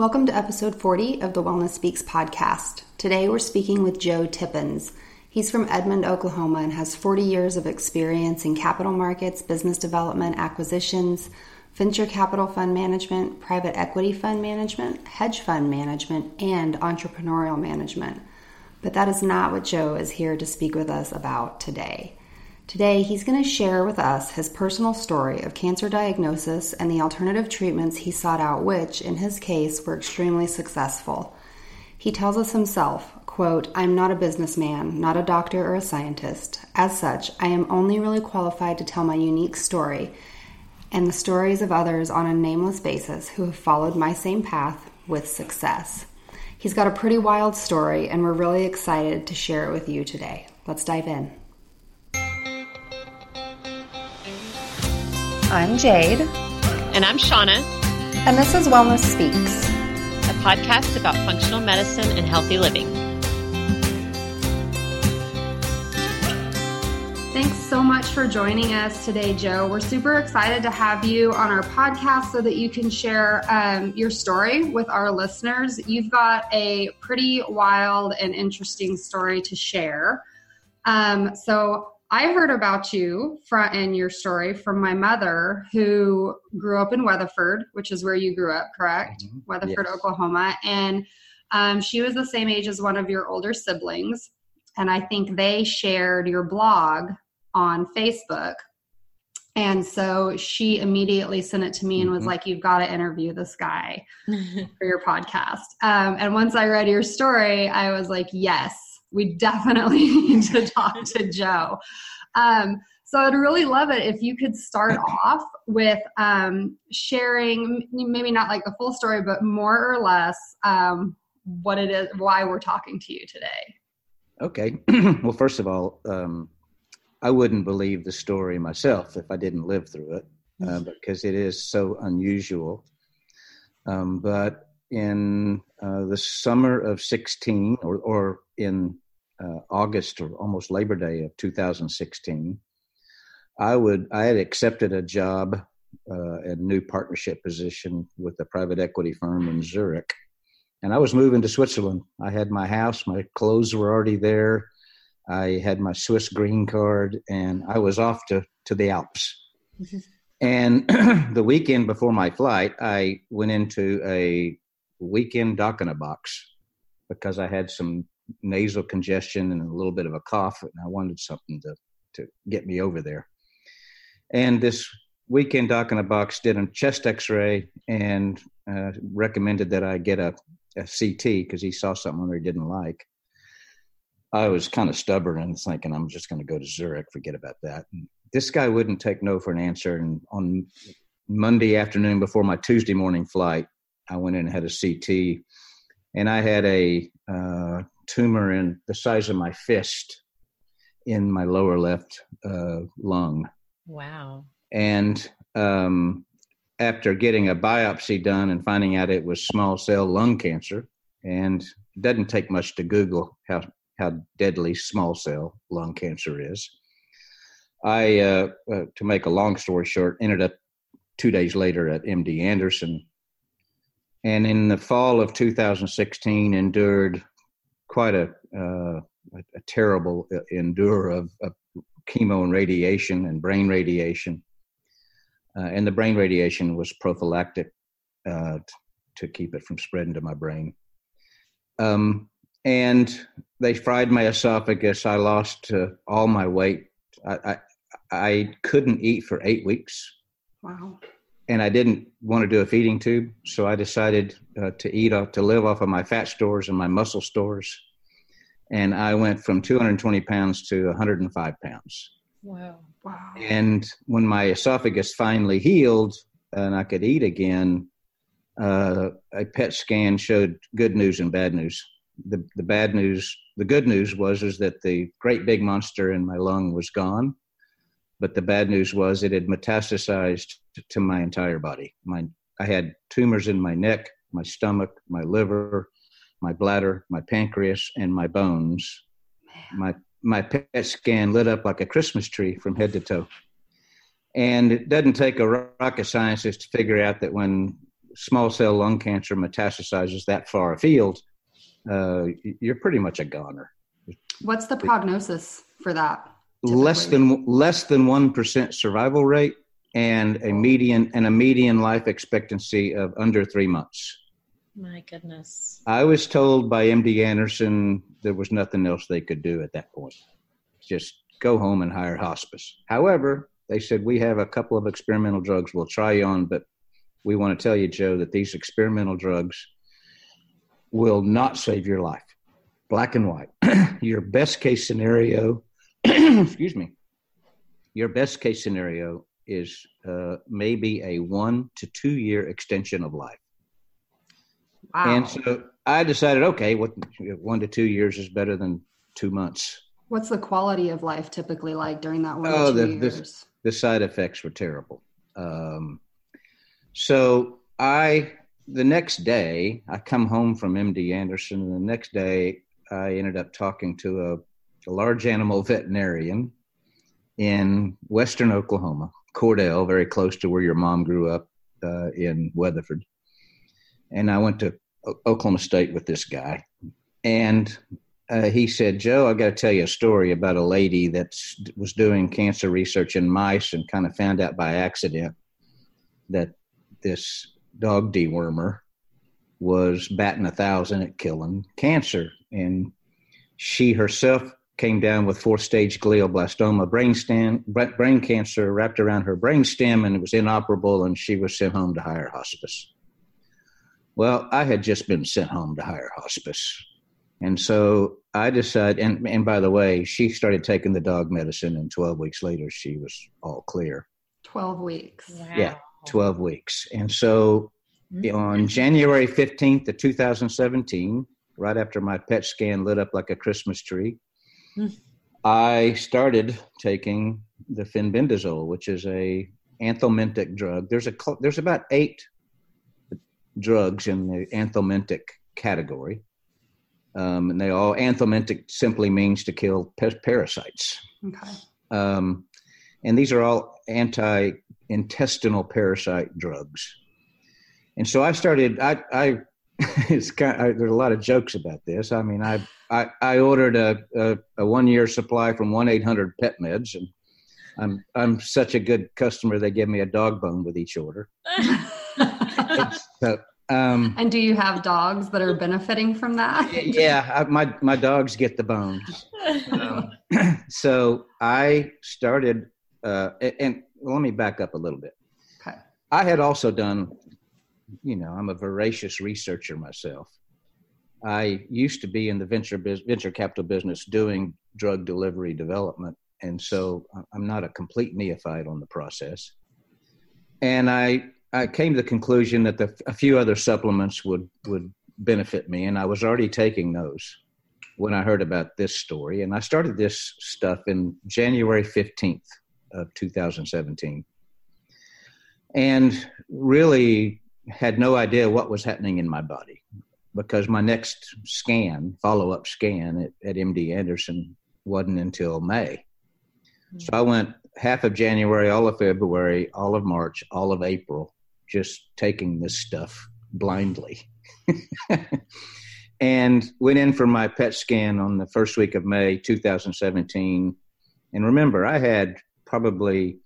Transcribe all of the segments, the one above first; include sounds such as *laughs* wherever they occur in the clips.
Welcome to episode 40 of the Wellness Speaks podcast. Today we're speaking with Joe Tippens. He's from Edmond, Oklahoma, and has 40 years of experience in capital markets, business development, acquisitions, venture capital fund management, private equity fund management, hedge fund management, and entrepreneurial management. But that is not what Joe is here to speak with us about today. Today, he's going to share with us his personal story of cancer diagnosis and the alternative treatments he sought out, which, in his case, were extremely successful. He tells us himself, quote, I'm not a businessman, not a doctor or a scientist. As such, I am only really qualified to tell my unique story and the stories of others on a nameless basis who have followed my same path with success. He's got a pretty wild story, and we're really excited to share it with you today. Let's dive in. I'm Jade. And I'm Shauna. And this is Wellness Speaks, a podcast about functional medicine and healthy living. Thanks so much for joining us today, Joe. We're super excited to have you on our podcast so that you can share um, your story with our listeners. You've got a pretty wild and interesting story to share. Um, so I heard about you from and your story from my mother, who grew up in Weatherford, which is where you grew up, correct? Mm-hmm. Weatherford, yes. Oklahoma, and um, she was the same age as one of your older siblings, and I think they shared your blog on Facebook. And so she immediately sent it to me and was mm-hmm. like, You've got to interview this guy *laughs* for your podcast. Um, and once I read your story, I was like, Yes, we definitely *laughs* need to talk to Joe. Um, so I'd really love it if you could start off with um, sharing, maybe not like the full story, but more or less um, what it is, why we're talking to you today. Okay. *clears throat* well, first of all, um, I wouldn't believe the story myself if I didn't live through it uh, *laughs* because it is so unusual. Um, but in uh, the summer of 16 or, or in uh, August or almost Labor Day of 2016, I would I had accepted a job, uh, a new partnership position with a private equity firm in Zurich, and I was moving to Switzerland. I had my house, my clothes were already there. I had my Swiss green card, and I was off to to the Alps. And *clears throat* the weekend before my flight, I went into a weekend doc in a box because I had some nasal congestion and a little bit of a cough, and I wanted something to to get me over there. And this weekend doc in a box did a chest X-ray and uh, recommended that I get a, a CT because he saw something he didn't like. I was kind of stubborn and thinking I'm just going to go to Zurich, forget about that. And this guy wouldn't take no for an answer. And on Monday afternoon before my Tuesday morning flight, I went in and had a CT, and I had a uh, tumor in the size of my fist in my lower left uh, lung. Wow. And um, after getting a biopsy done and finding out it was small cell lung cancer, and it doesn't take much to Google how, how deadly small cell lung cancer is. I, uh, uh, to make a long story short, ended up two days later at MD Anderson. And in the fall of 2016, endured quite a, uh, a, terrible endure of, of, chemo and radiation and brain radiation. Uh, and the brain radiation was prophylactic uh, t- to keep it from spreading to my brain. Um, and they fried my esophagus. I lost uh, all my weight. I, I, I couldn't eat for eight weeks. Wow. And I didn't want to do a feeding tube, so I decided uh, to eat off, to live off of my fat stores and my muscle stores and I went from 220 pounds to 105 pounds. Wow. Wow. And when my esophagus finally healed and I could eat again, uh, a PET scan showed good news and bad news. The, the bad news, the good news was is that the great big monster in my lung was gone, but the bad news was it had metastasized to my entire body. My I had tumors in my neck, my stomach, my liver, my bladder, my pancreas, and my bones. My my PET scan lit up like a Christmas tree from head to toe. And it doesn't take a rocket scientist to figure out that when small cell lung cancer metastasizes that far afield, uh, you're pretty much a goner. What's the prognosis for that? Less than less than one percent survival rate, and a median and a median life expectancy of under three months. My goodness. I was told by MD Anderson there was nothing else they could do at that point. Just go home and hire hospice. However, they said we have a couple of experimental drugs we'll try you on, but we want to tell you, Joe, that these experimental drugs will not save your life. Black and white. *clears throat* your best case scenario, *clears throat* excuse me, your best case scenario is uh, maybe a one to two year extension of life. Wow. And so I decided, okay, what one to two years is better than two months. What's the quality of life typically like during that one oh, to two the, years? The, the side effects were terrible. Um, so I, the next day, I come home from MD Anderson, and the next day I ended up talking to a, large animal veterinarian in Western Oklahoma, Cordell, very close to where your mom grew up uh, in Weatherford. And I went to Oklahoma State with this guy, and uh, he said, "Joe, I got to tell you a story about a lady that was doing cancer research in mice and kind of found out by accident that this dog dewormer was batting a thousand at killing cancer, and she herself came down with fourth stage glioblastoma, brain stem, brain cancer wrapped around her brain stem, and it was inoperable, and she was sent home to higher hospice." Well, I had just been sent home to higher hospice and so I decided, and, and by the way, she started taking the dog medicine, and 12 weeks later, she was all clear. 12 weeks. Wow. Yeah, 12 weeks. And so mm-hmm. on January 15th of 2017, right after my PET scan lit up like a Christmas tree, I started taking the fenbendazole, which is a anthelmintic drug. There's a there's about eight drugs in the anthelmintic category. Um, and they all anthelmintic simply means to kill parasites. Okay. Um, and these are all anti-intestinal parasite drugs. And so I started. I, I *laughs* it's kind. Of, there's a lot of jokes about this. I mean, I I, I ordered a, a, a one year supply from one eight hundred Pet Meds, and I'm I'm such a good customer. They give me a dog bone with each order. *laughs* so um, and do you have dogs that are benefiting from that? yeah, I, my my dogs get the bones. Um, *laughs* so I started, uh, and let me back up a little bit. Okay. I had also done, you know, I'm a voracious researcher myself. I used to be in the venture venture capital business doing drug delivery development, and so I'm not a complete neophyte on the process. And I I came to the conclusion that the, a few other supplements would would benefit me, and I was already taking those when I heard about this story. And I started this stuff in January fifteenth of 2017, and really had no idea what was happening in my body because my next scan, follow up scan at, at MD Anderson, wasn't until May. Hmm. So I went half of January, all of February, all of March, all of April just taking this stuff blindly. *laughs* and went in for my PET scan on the first week of May 2017. And remember, I had probably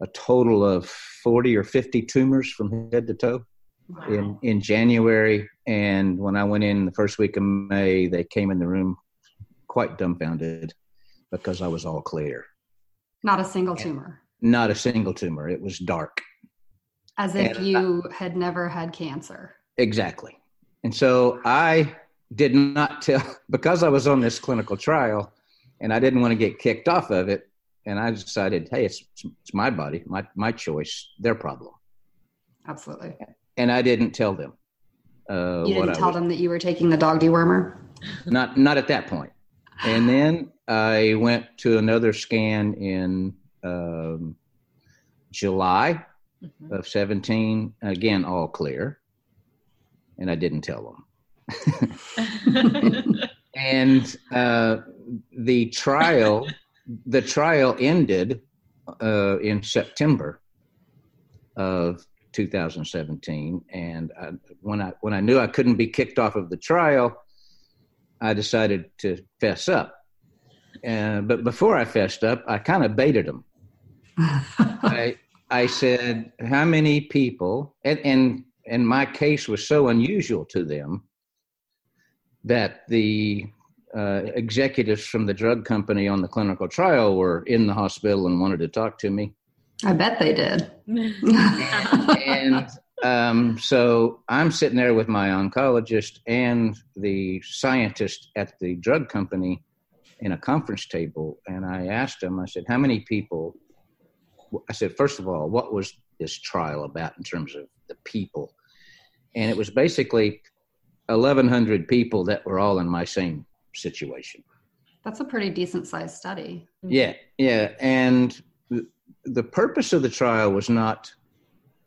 a total of 40 or 50 tumors from head to toe wow. in, in January. And when I went in the first week of May, they came in the room quite dumbfounded because I was all clear. Not a single tumor. Not a single tumor. It was dark. As if and you I, had never had cancer. Exactly. And so I did not tell, *laughs* because I was on this clinical trial and I didn't want to get kicked off of it. And I decided, hey, it's, it's my body, my, my choice, their problem. Absolutely. And I didn't tell them. Uh, you didn't tell was, them that you were taking the dog dewormer? Not, not at that point. And then I went to another scan in um, July mm-hmm. of 17. Again, all clear. And I didn't tell them. *laughs* and uh, the trial, the trial ended uh, in September of 2017, and I, when I when I knew I couldn't be kicked off of the trial, I decided to fess up. Uh, but before I fessed up, I kind of baited them. *laughs* I I said, "How many people?" And, and and my case was so unusual to them that the uh, executives from the drug company on the clinical trial were in the hospital and wanted to talk to me. I bet they did. and um, so I'm sitting there with my oncologist and the scientist at the drug company in a conference table, and I asked him, I said, How many people? I said, First of all, what was this trial about in terms of the people? And it was basically 1,100 people that were all in my same situation. That's a pretty decent sized study. Yeah, yeah. And the purpose of the trial was not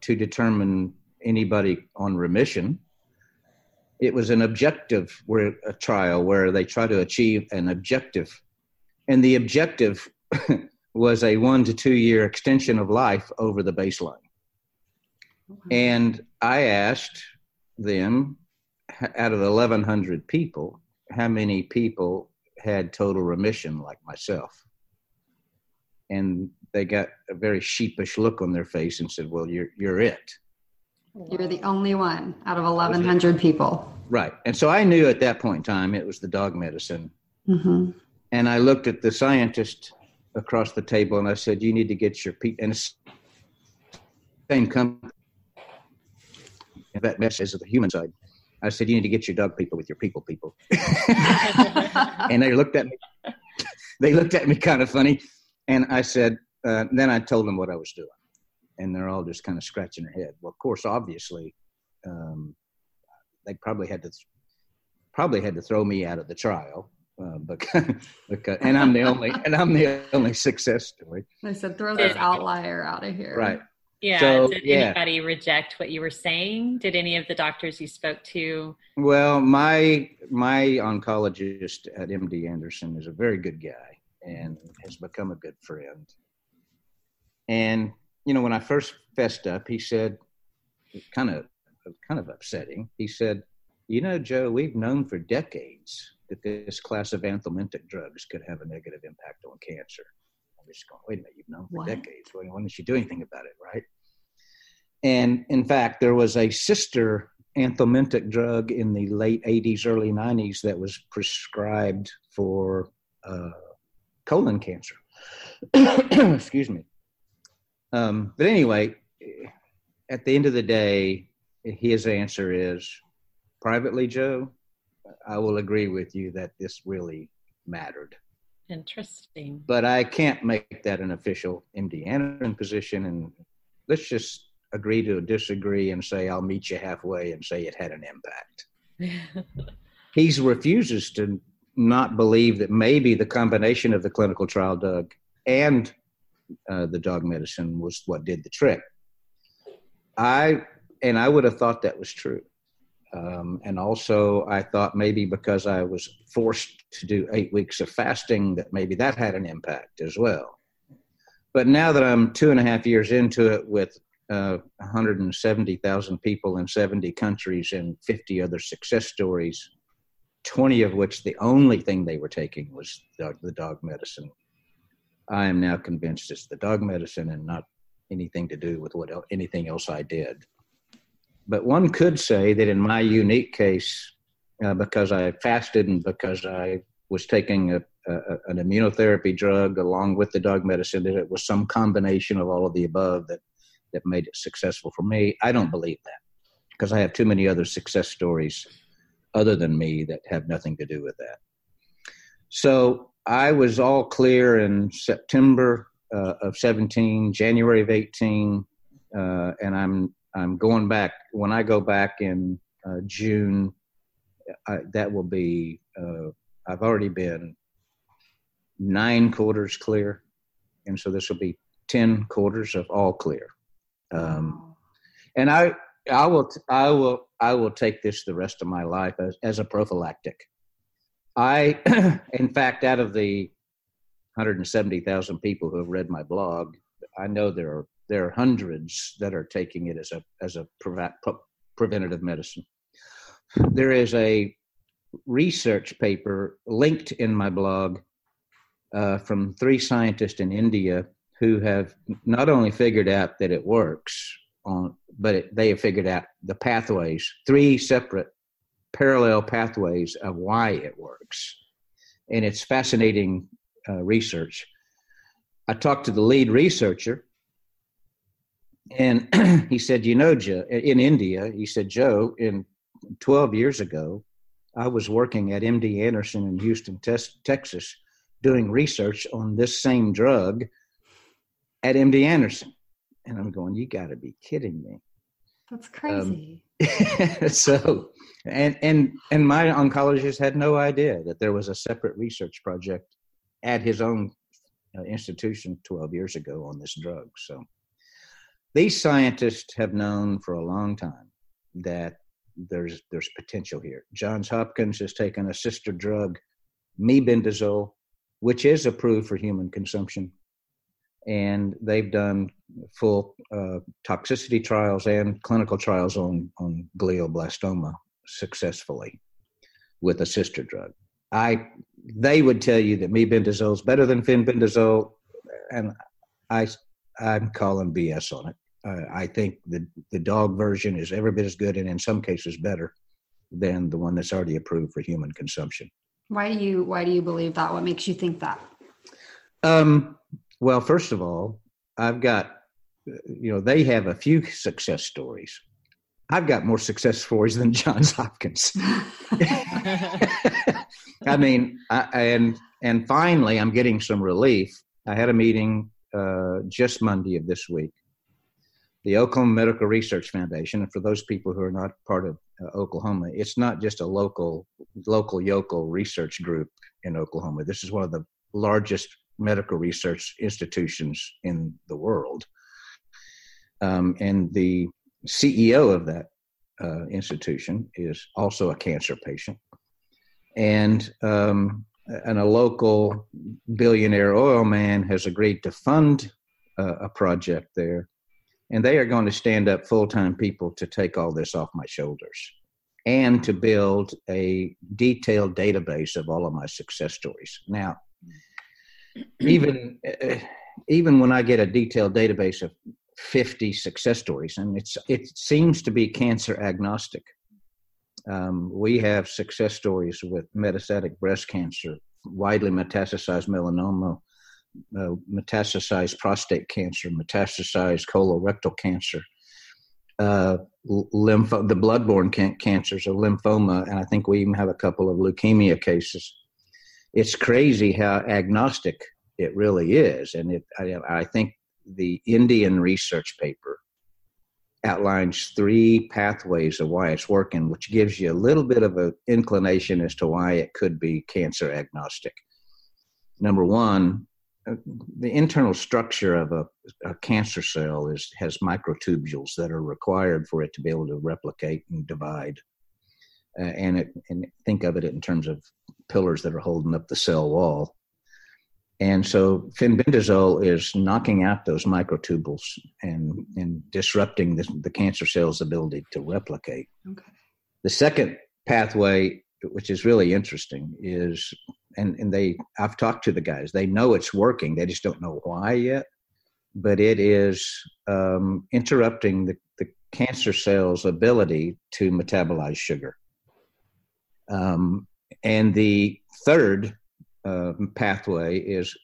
to determine anybody on remission. It was an objective where a trial where they try to achieve an objective. And the objective *laughs* was a one to two year extension of life over the baseline. And I asked them, out of 1,100 people, how many people had total remission like myself? And they got a very sheepish look on their face and said, "Well, you're you're it. You're the only one out of 1,100 people." Right, and so I knew at that point in time it was the dog medicine. Mm-hmm. And I looked at the scientist across the table and I said, "You need to get your people." And same company. That message is the human side. I said, "You need to get your dog people with your people people." *laughs* and they looked at me. They looked at me kind of funny, and I said, uh, then I told them what I was doing, and they're all just kind of scratching their head. Well, of course, obviously, um, they probably had to th- probably had to throw me out of the trial. Uh, because, *laughs* because, and I'm the only and I'm the only success story. They said throw this outlier out of here. Right. Yeah. So, Did yeah. anybody reject what you were saying? Did any of the doctors you spoke to? Well, my my oncologist at MD Anderson is a very good guy and has become a good friend. And you know, when I first fessed up, he said, kind of, kind of upsetting. He said, "You know, Joe, we've known for decades that this class of anthelmintic drugs could have a negative impact on cancer." I'm just going, "Wait a minute, you've known for what? decades. Why didn't you do anything about it, right?" And in fact, there was a sister anthelmintic drug in the late 80s, early 90s that was prescribed for uh, colon cancer. *coughs* Excuse me. Um, but anyway, at the end of the day, his answer is privately, Joe, I will agree with you that this really mattered. Interesting. But I can't make that an official MD Anderson position. And let's just agree to disagree and say, I'll meet you halfway and say it had an impact. *laughs* he refuses to not believe that maybe the combination of the clinical trial dog and uh, the dog medicine was what did the trick. I and I would have thought that was true. Um, and also, I thought maybe because I was forced to do eight weeks of fasting, that maybe that had an impact as well. But now that I'm two and a half years into it with uh, 170,000 people in 70 countries and 50 other success stories, 20 of which the only thing they were taking was the, the dog medicine. I am now convinced it's the dog medicine and not anything to do with what anything else I did. But one could say that in my unique case, uh, because I fasted and because I was taking a, a, an immunotherapy drug along with the dog medicine, that it was some combination of all of the above that that made it successful for me. I don't believe that because I have too many other success stories other than me that have nothing to do with that. So I was all clear in September uh, of 17, January of 18, uh, and I'm I'm going back. When I go back in uh, June, I, that will be. Uh, I've already been nine quarters clear, and so this will be ten quarters of all clear. Um, and I I will I will I will take this the rest of my life as, as a prophylactic. I, *clears throat* in fact, out of the 170,000 people who have read my blog, I know there are There are hundreds that are taking it as a as a pre- preventative medicine. There is a research paper linked in my blog uh, from three scientists in India who have not only figured out that it works on, but it, they have figured out the pathways, three separate parallel pathways of why it works. And it's fascinating uh, research. I talked to the lead researcher, and *clears throat* he said, You know, Joe, in India, he said, Joe, in 12 years ago, I was working at MD Anderson in Houston, Texas, doing research on this same drug at MD Anderson. And I'm going, You got to be kidding me. That's crazy. Um, *laughs* so, and and and my oncologist had no idea that there was a separate research project at his own uh, institution 12 years ago on this drug. So, these scientists have known for a long time that there's there's potential here. Johns Hopkins has taken a sister drug, mebendazole, which is approved for human consumption, and they've done full uh, toxicity trials and clinical trials on on glioblastoma successfully with a sister drug. I they would tell you that mebendazole is better than fenbendazole, and I I'm calling BS on it. Uh, I think the the dog version is every bit as good, and in some cases better than the one that's already approved for human consumption. Why do you Why do you believe that? What makes you think that? Um, well, first of all, I've got you know they have a few success stories. I've got more success stories than Johns Hopkins. *laughs* I mean, I, and and finally, I'm getting some relief. I had a meeting uh, just Monday of this week. The Oklahoma Medical Research Foundation, and for those people who are not part of uh, Oklahoma, it's not just a local local yokel research group in Oklahoma. This is one of the largest medical research institutions in the world. Um, and the CEO of that uh, institution is also a cancer patient and um, and a local billionaire oil man has agreed to fund uh, a project there, and they are going to stand up full time people to take all this off my shoulders and to build a detailed database of all of my success stories. Now, even uh, even when I get a detailed database of 50 success stories, and it's it seems to be cancer agnostic. Um, we have success stories with metastatic breast cancer, widely metastasized melanoma, uh, metastasized prostate cancer, metastasized colorectal cancer, uh, the bloodborne can- cancers of lymphoma, and I think we even have a couple of leukemia cases. It's crazy how agnostic it really is, and it, I, I think the Indian research paper outlines three pathways of why it's working, which gives you a little bit of an inclination as to why it could be cancer agnostic. Number one, uh, the internal structure of a, a, cancer cell is has microtubules that are required for it to be able to replicate and divide. Uh, and it, and think of it in terms of pillars that are holding up the cell wall. And so fenbendazole is knocking out those microtubules and, and disrupting the, the cancer cell's ability to replicate. Okay. The second pathway, which is really interesting, is and, and they I've talked to the guys, they know it's working, they just don't know why yet. But it is um, interrupting the, the cancer cell's ability to metabolize sugar. Um, and the third uh, pathway is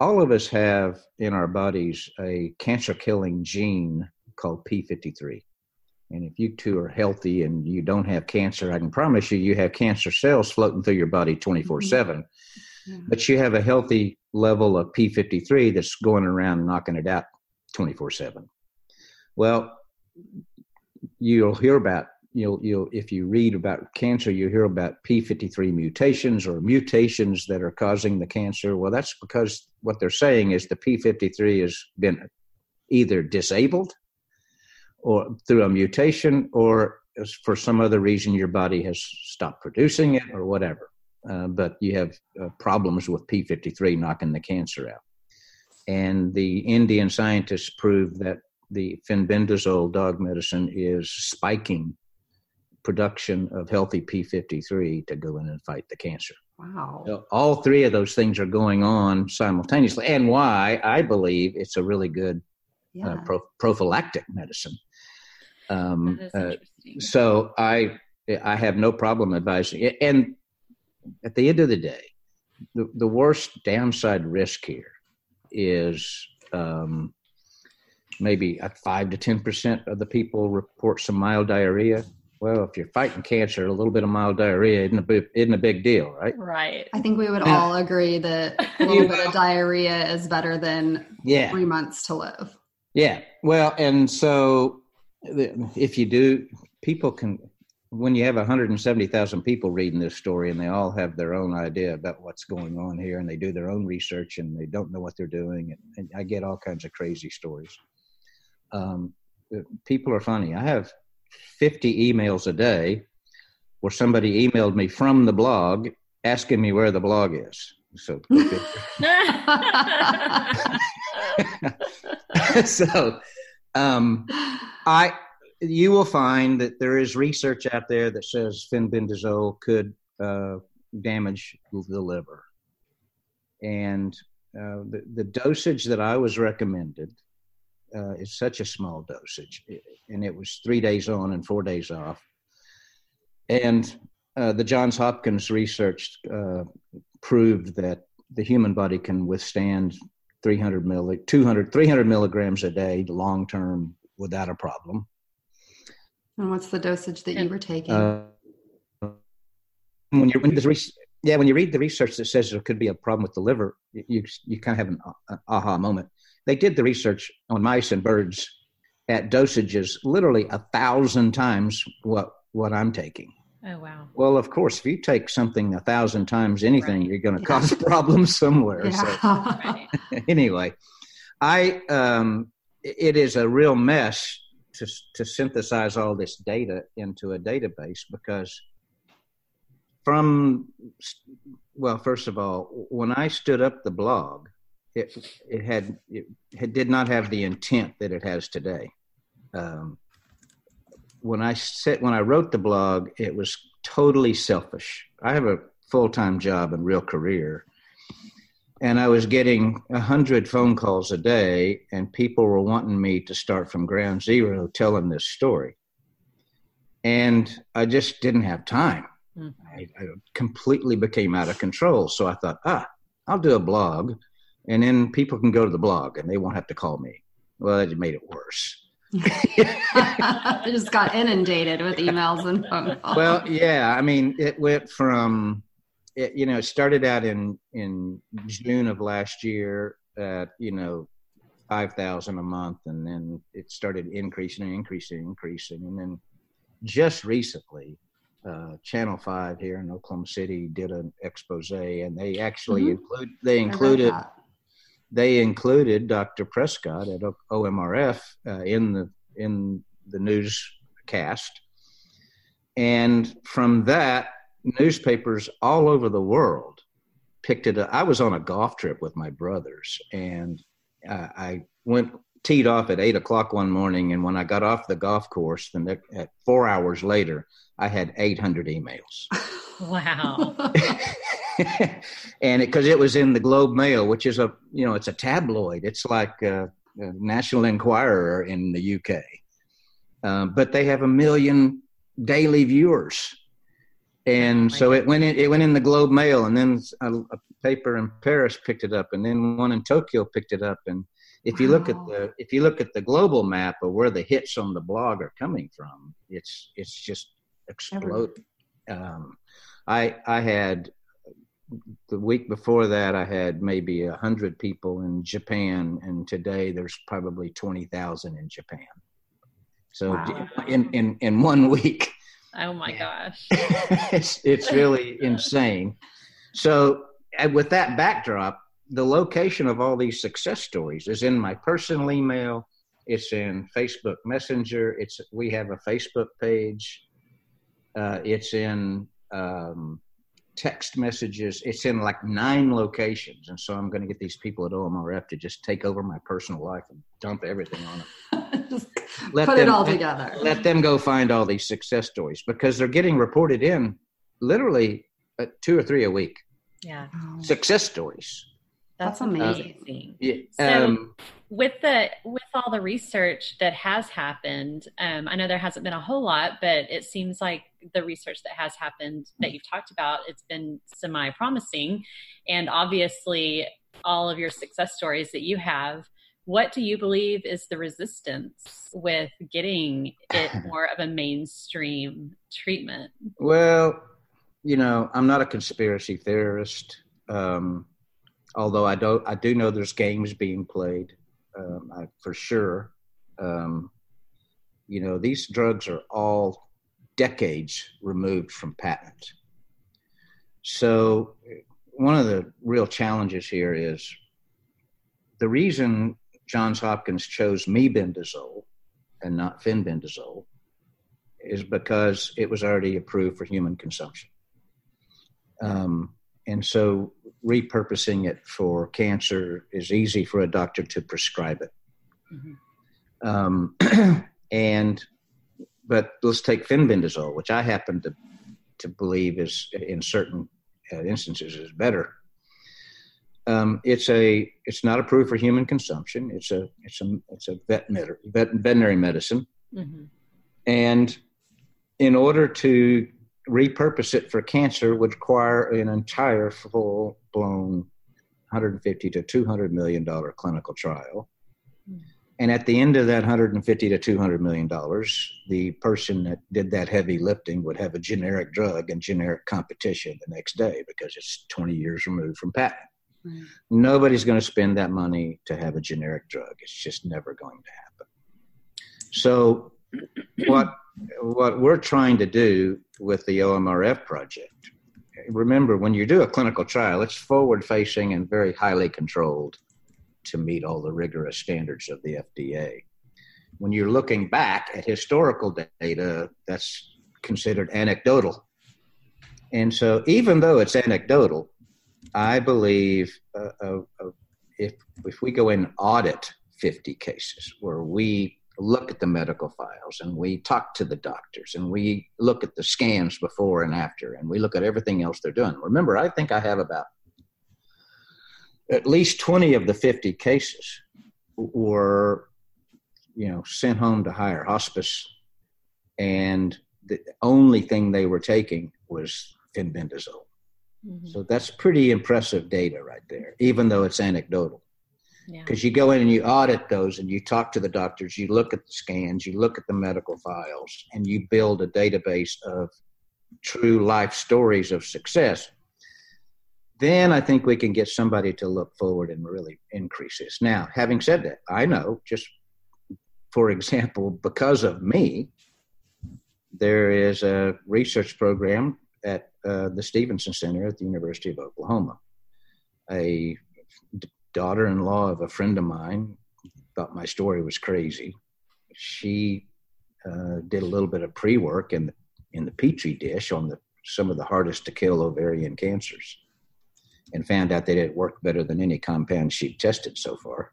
all of us have in our bodies a cancer killing gene called P53. And if you two are healthy and you don't have cancer, I can promise you, you have cancer cells floating through your body 24 mm-hmm. 7. But you have a healthy level of P53 that's going around knocking it out 24 7. Well, you'll hear about you'll you'll if you read about cancer you hear about p53 mutations or mutations that are causing the cancer. Well that's because what they're saying is the p53 has been either disabled or through a mutation or for some other reason your body has stopped producing it or whatever. Uh, but you have uh, problems with p53 knocking the cancer out. And the Indian scientists proved that the fenbendazole dog medicine is spiking production of healthy P53 to go in and fight the cancer. Wow. So all three of those things are going on simultaneously, and why I believe it's a really good uh, yeah. uh, pro- prophylactic medicine. Um, uh, so I I have no problem advising it. And at the end of the day, the, the worst downside risk here is um, maybe at five to ten percent of the people report some mild diarrhea well, if you're fighting cancer, a little bit of mild diarrhea isn't a big, isn't a big deal, right? Right. I think we would all agree that *laughs* a little bit of diarrhea is better than yeah. three months to live. Yeah. Well, and so if you do, people can, when you have 170,000 people reading this story and they all have their own idea about what's going on here and they do their own research and they don't know what they're doing, and, and I get all kinds of crazy stories. Um, people are funny. I have 50 emails a day where somebody emailed me from the blog asking me where the blog is. So, *laughs* *laughs* so um, I you will find that there is research out there that says fenbendazole could uh, damage the liver, and uh, the, the dosage that I was recommended uh, is such a small dosage, and it was three days on and four days off. And uh, the Johns Hopkins research uh, proved that the human body can withstand 300 milli, 200, 300 milligrams a day long term without a problem. And what's the dosage that you were taking? Uh, when you when the yeah, when you read the research that says there could be a problem with the liver, you you kind of have an, an aha moment they did the research on mice and birds at dosages literally a thousand times what what I'm taking. Oh wow! Well, of course, if you take something a thousand times anything, right. you're going to yeah. cause problems *laughs* somewhere. Yeah. So, *laughs* anyway, I um, it is a real mess to to synthesize all this data into a database because from well, first of all, when I stood up the blog, it it had it, it did not have the intent that it has today. Um, when I set when I wrote the blog, it was totally selfish. I have a full time job and real career, and I was getting a hundred phone calls a day, and people were wanting me to start from ground zero, telling this story, and I just didn't have time. Mm-hmm. I, I completely became out of control. So I thought, ah, I'll do a blog and then people can go to the blog and they won't have to call me. Well, it made it worse. I *laughs* just got inundated with emails and phone calls. Well, yeah, I mean, it went from, it, you know, it started out in in June of last year at you know five thousand a month, and then it started increasing and increasing, and increasing, and then just recently, uh, Channel Five here in Oklahoma City did an expose, and they actually mm-hmm. include they included they included Dr. Prescott at OMRF uh, in the in the newscast, and from that, newspapers all over the world picked it up. I was on a golf trip with my brothers, and uh, I went teed off at eight o'clock one morning, and when I got off the golf course, the next, at four hours later, I had eight hundred emails. *laughs* Wow. *laughs* and because it, it, was in the Globe Mail, which is a you know it's a tabloid. It's like a, a National Enquirer in the UK, um, but they have a million daily viewers, and so it went in. It went in the Globe Mail, and then a, a, paper in Paris picked it up, and then one in Tokyo picked it up, and if you look at the if you look at the global map of where the hits on the blog are coming from, it's it's just exploded. Um, I I had the week before that, I had maybe a hundred people in Japan, and today there's probably twenty thousand in Japan. So wow. in in in one *laughs* week. Oh my gosh! *laughs* it's it's really *laughs* insane. So with that backdrop, the location of all these success stories is in my personal email. It's in Facebook Messenger. It's we have a Facebook page. Uh, it's in um, text messages. It's in like nine locations, and so I'm going to get these people at OMRF to just take over my personal life and dump everything on them. just *laughs* let put them, it all together. Let, let them go find all these success stories because they're getting reported in literally uh, two or three a week. Yeah, success stories. That's amazing. Uh, yeah, um, so with the with all the research that has happened, um, I know there hasn't been a whole lot, but it seems like the research that has happened that you've talked about, it's been semi promising, and obviously all of your success stories that you have. What do you believe is the resistance with getting it *laughs* more of a mainstream treatment? Well, you know, I'm not a conspiracy theorist. Um, although I do I do know there's games being played um, I, for sure. Um, you know, these drugs are all decades removed from patent. So, one of the real challenges here is the reason Johns Hopkins chose mebendazole and not fenbendazole is because it was already approved for human consumption. Um, and so repurposing it for cancer is easy for a doctor to prescribe it. Mm-hmm. Um, *clears throat* and but let's take fenbendazole, which I happen to to believe is in certain uh, instances is better. Um, it's a it's not approved for human consumption. It's a it's a it's a vet, vet veterinary medicine, mm-hmm. and in order to repurpose it for cancer would require an entire full blown 150 to 200 million dollar clinical trial. And at the end of that 150 to 200 million dollars, the person that did that heavy lifting would have a generic drug and generic competition the next day because it's 20 years removed from patent. Right. Nobody's going to spend that money to have a generic drug. It's just never going to happen. So, *clears throat* what what we're trying to do with the OMRF project. Remember, when you do a clinical trial, it's forward facing and very highly controlled to meet all the rigorous standards of the FDA. When you're looking back at historical data, that's considered anecdotal. And so, even though it's anecdotal, I believe uh, uh, uh, if, if we go and audit 50 cases where we look at the medical files and we talk to the doctors and we look at the scans before and after and we look at everything else they're doing. Remember, I think I have about at least 20 of the 50 cases were you know sent home to higher hospice and the only thing they were taking was fenbendazole. Mm-hmm. So that's pretty impressive data right there, even though it's anecdotal because yeah. you go in and you audit those and you talk to the doctors you look at the scans you look at the medical files and you build a database of true life stories of success then i think we can get somebody to look forward and really increase this. Now having said that i know just for example because of me there is a research program at uh, the Stephenson center at the university of oklahoma. A daughter-in-law of a friend of mine thought my story was crazy. She uh, did a little bit of pre-work in the, in the petri dish on the some of the hardest to kill ovarian cancers, and found out that it worked better than any compound she'd tested so far.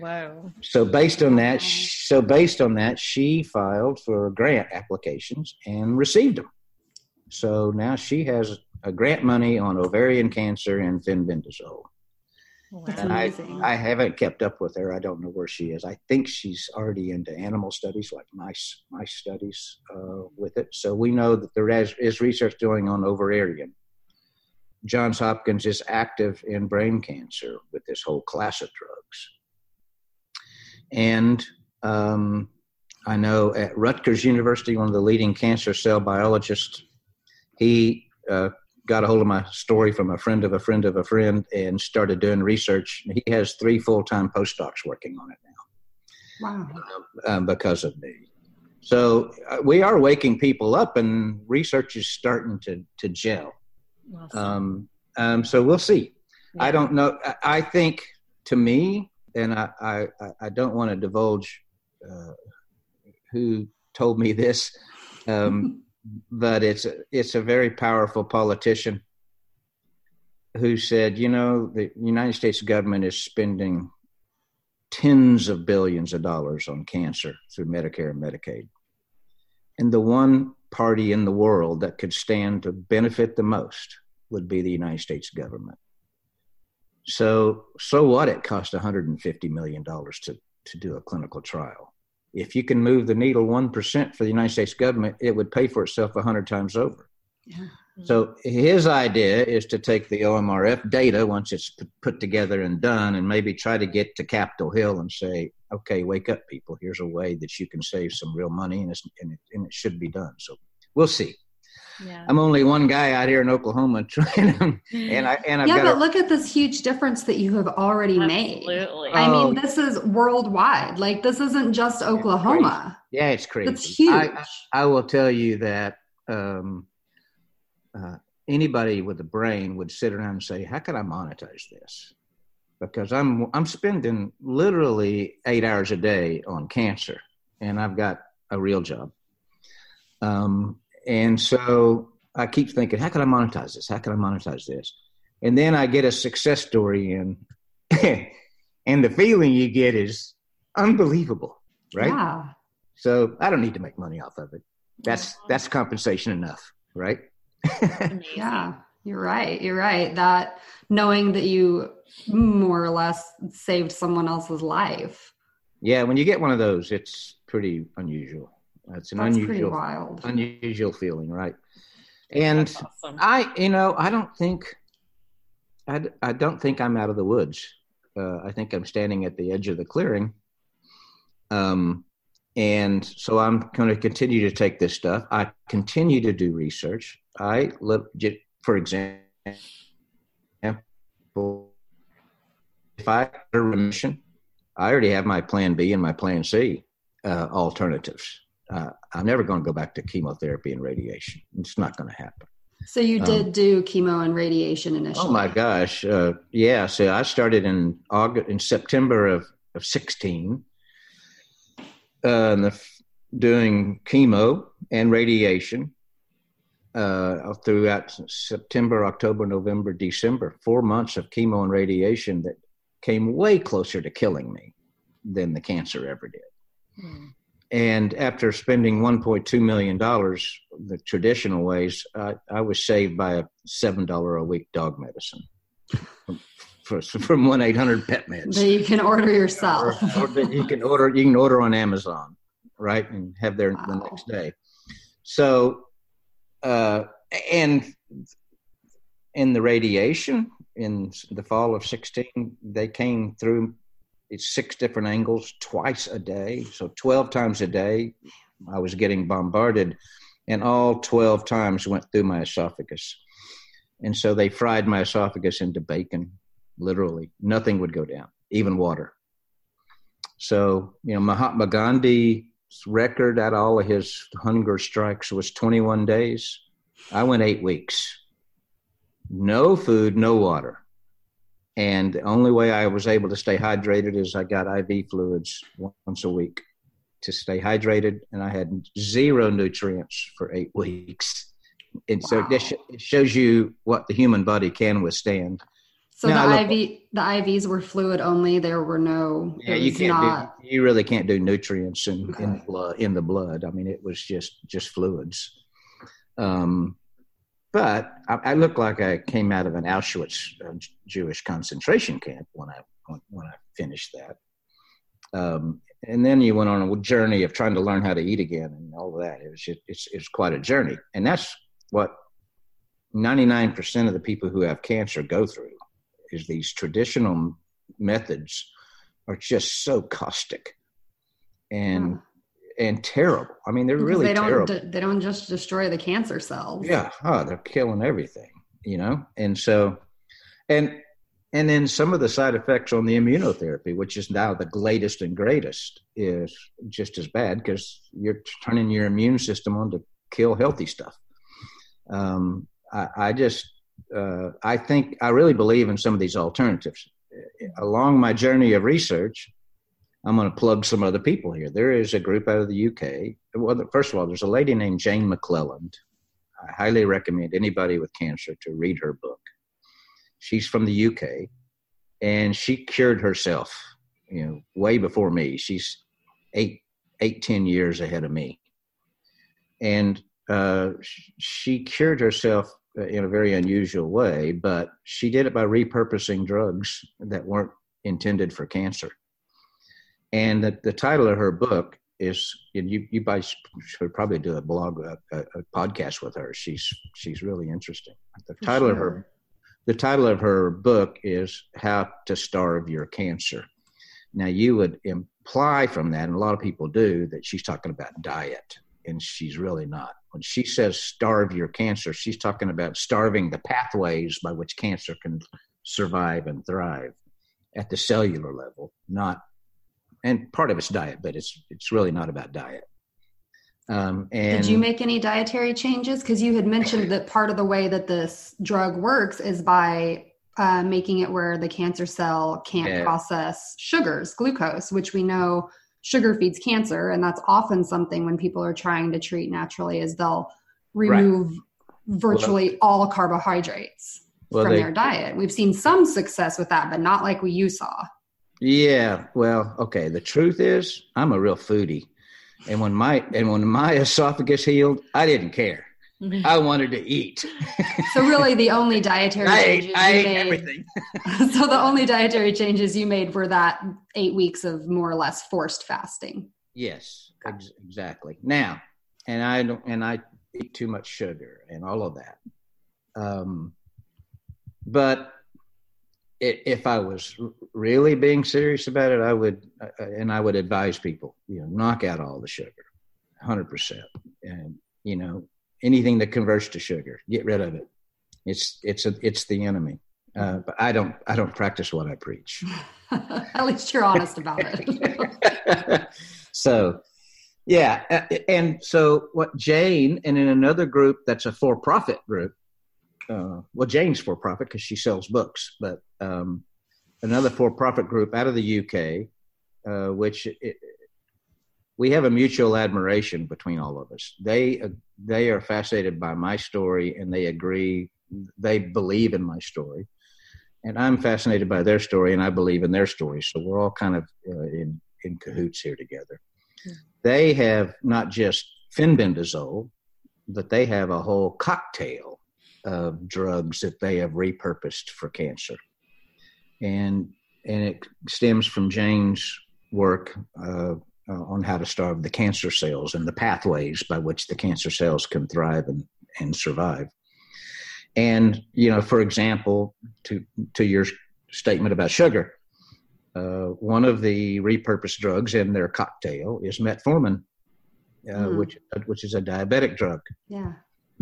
Wow! So based on that, so based on that, she filed for grant applications and received them. So now she has a grant money on ovarian cancer and fenbendazole. That's and. I, I haven't kept up with her. I don't know where she is. I think she's already into animal studies, like mice mice studies uh, with it. So we know that there is, is research going on ovarian. Johns Hopkins is active in brain cancer with this whole class of drugs. And um, I know at Rutgers University, one of the leading cancer cell biologists, he uh, got a hold of my story from a friend of a friend of a friend and started doing research. He has three full time postdocs working on it now. Wow. Um, because of me. So uh, we are waking people up, and research is starting to, to gel. Um, um, so we'll see. Yeah. I don't know. I, I, think to me, and I, I, I don't want to divulge uh, who told me this. Um, *laughs* but it's a, it's a very powerful politician who said, you know, the United States government is spending tens of billions of dollars on cancer through Medicare and Medicaid. And the one party in the world that could stand to benefit the most would be the United States government. So, so what? It cost 150 million dollars to to do a clinical trial. If you can move the needle one percent for the United States government, it would pay for itself a hundred times over. Yeah. So his idea is to take the OMRF data once it's put together and done, and maybe try to get to Capitol Hill and say, "Okay, wake up, people! Here's a way that you can save some real money, and, and, it, and it should be done." So we'll see. Yeah. I'm only one guy out here in Oklahoma *laughs* trying, and I and I've yeah, but a, look at this huge difference that you have already made. Absolutely. made. I oh, mean, this is worldwide. Like this isn't just Oklahoma. Yeah, it's crazy. It's huge. I, I, I will tell you that. Um, uh, anybody with a brain would sit around and say, "How can I monetize this?" Because I'm I'm spending literally eight hours a day on cancer, and I've got a real job. Um, and so I keep thinking, "How can I monetize this? How can I monetize this?" And then I get a success story, and *laughs* and the feeling you get is unbelievable, right? Yeah. So I don't need to make money off of it. That's that's compensation enough, right? yeah, you're right. You're right. That knowing that you more or less saved someone else's life. Yeah, when you get one of those, it's pretty unusual. It's an That's unusual, wild. unusual feeling, right? And awesome. I, you know, I don't think, I, I don't think I'm out of the woods. Uh, I think I'm standing at the edge of the clearing. Um, and so I'm going to continue to take this stuff. I continue to do research. I look, for example, if I have a remission, I already have my plan B and my plan C uh, alternatives. Uh, I'm never going to go back to chemotherapy and radiation. It's not going to happen. So you did um, do chemo and radiation initially. Oh my gosh, uh, yeah. So I started in August, in September of of 16, uh, doing chemo and radiation uh, throughout September, October, November, December, four months of chemo and radiation that came way closer to killing me than the cancer ever did. Mm. And after spending $1.2 million the traditional ways, I, I was saved by a $7 a week dog medicine from, from 1 800 Pet Meds. That you can order yourself. or, or you can order, you can order on Amazon, right? And have there wow. the next day. So uh, and in the radiation in the fall of 16 they came through six different angles twice a day so 12 times a day i was getting bombarded and all 12 times went through my esophagus and so they fried my esophagus into bacon literally nothing would go down even water so you know mahatma Gandhi's record at all of his hunger strikes was 21 days. I went eight weeks. No food, no water. And the only way I was able to stay hydrated is I got IV fluids once a week to stay hydrated. And I had zero nutrients for eight weeks. And wow. so it shows you what the human body can withstand. So now, the IV, the IVs were fluid only. There were no. Yeah, you can't not... do. You really can't do nutrients in, okay. in the blood. In the blood, I mean, it was just just fluids. Um, but I, I looked like I came out of an Auschwitz uh, Jewish concentration camp when I when I finished that. Um, and then you went on a journey of trying to learn how to eat again and all of that. It was just, it's it's quite a journey, and that's what ninety nine percent of the people who have cancer go through is these traditional methods are just so caustic and. And terrible. I mean, they're because really they don't terrible. They don't just destroy the cancer cells. Yeah, oh, they're killing everything. You know, and so and and then some of the side effects on the immunotherapy, which is now the latest and greatest, is just as bad because you're turning your immune system on to kill healthy stuff. Um, I, I just uh, I think I really believe in some of these alternatives. Along my journey of research, I'm going to plug some other people here. There is a group out of the UK. Well, first of all, there's a lady named Jane McLelland. I highly recommend anybody with cancer to read her book. she's from the UK, and she cured herself. You know, way before me. She's eight, eight, ten years ahead of me, and uh, she cured herself in a very unusual way. But she did it by repurposing drugs that weren't intended for cancer. And the, the title of her book is you you guys should probably do a blog a, a, a, podcast with her. She's she's really interesting. The title sure. of her the title of her book is How to Starve Your Cancer. Now you would imply from that, and a lot of people do, that she's talking about diet, and she's really not. When she says starve your cancer, she's talking about starving the pathways by which cancer can survive and thrive at the cellular level, not and part of it's diet, but it's it's really not about diet. Um, and did you make any dietary changes? Because you had mentioned that part of the way that this drug works is by uh, making it where the cancer cell can't yeah. process sugars, glucose, which we know sugar feeds cancer, and that's often something when people are trying to treat naturally is they'll remove right. virtually well, all carbohydrates well, from they, their diet. We've seen some success with that, but not like we you saw. Yeah, well, okay. The truth is, I'm a real foodie, and when my and when my *laughs* esophagus healed, I didn't care. *laughs* I wanted to eat. *laughs* so really, the only dietary I changes ate, I you ate made, everything. so the only dietary changes you made were that eight weeks of more or less forced fasting. Yes, ex- exactly. Now, and I don't, and I eat too much sugar and all of that. Um, but if I was really being serious about it, I would, uh, uh, and I would advise people, you know, knock out all the sugar, hundred percent, and you know, anything that converts to sugar, get rid of it. It's it's a, it's the enemy. Uh, but I don't I don't practice what I preach. *laughs* At least you're honest about it. *laughs* so, yeah, and so what Jane and in another group that's a for-profit group uh, well, Jane's for profit because she sells books, but um, another for profit group out of the UK, uh, which it, we have a mutual admiration between all of us. They uh, they are fascinated by my story and they agree. They believe in my story, and I'm fascinated by their story and I believe in their story. So we're all kind of uh, in in cahoots here together. Yeah. They have not just fenbendazole, but they have a whole cocktail of drugs that they have repurposed for cancer. And, and it stems from Jane's work uh, uh, on how to starve the cancer cells and the pathways by which the cancer cells can thrive and, and survive. And, you know, for example, to, to your statement about sugar, uh, one of the repurposed drugs in their cocktail is metformin, uh, mm. which which is a diabetic drug. Yeah.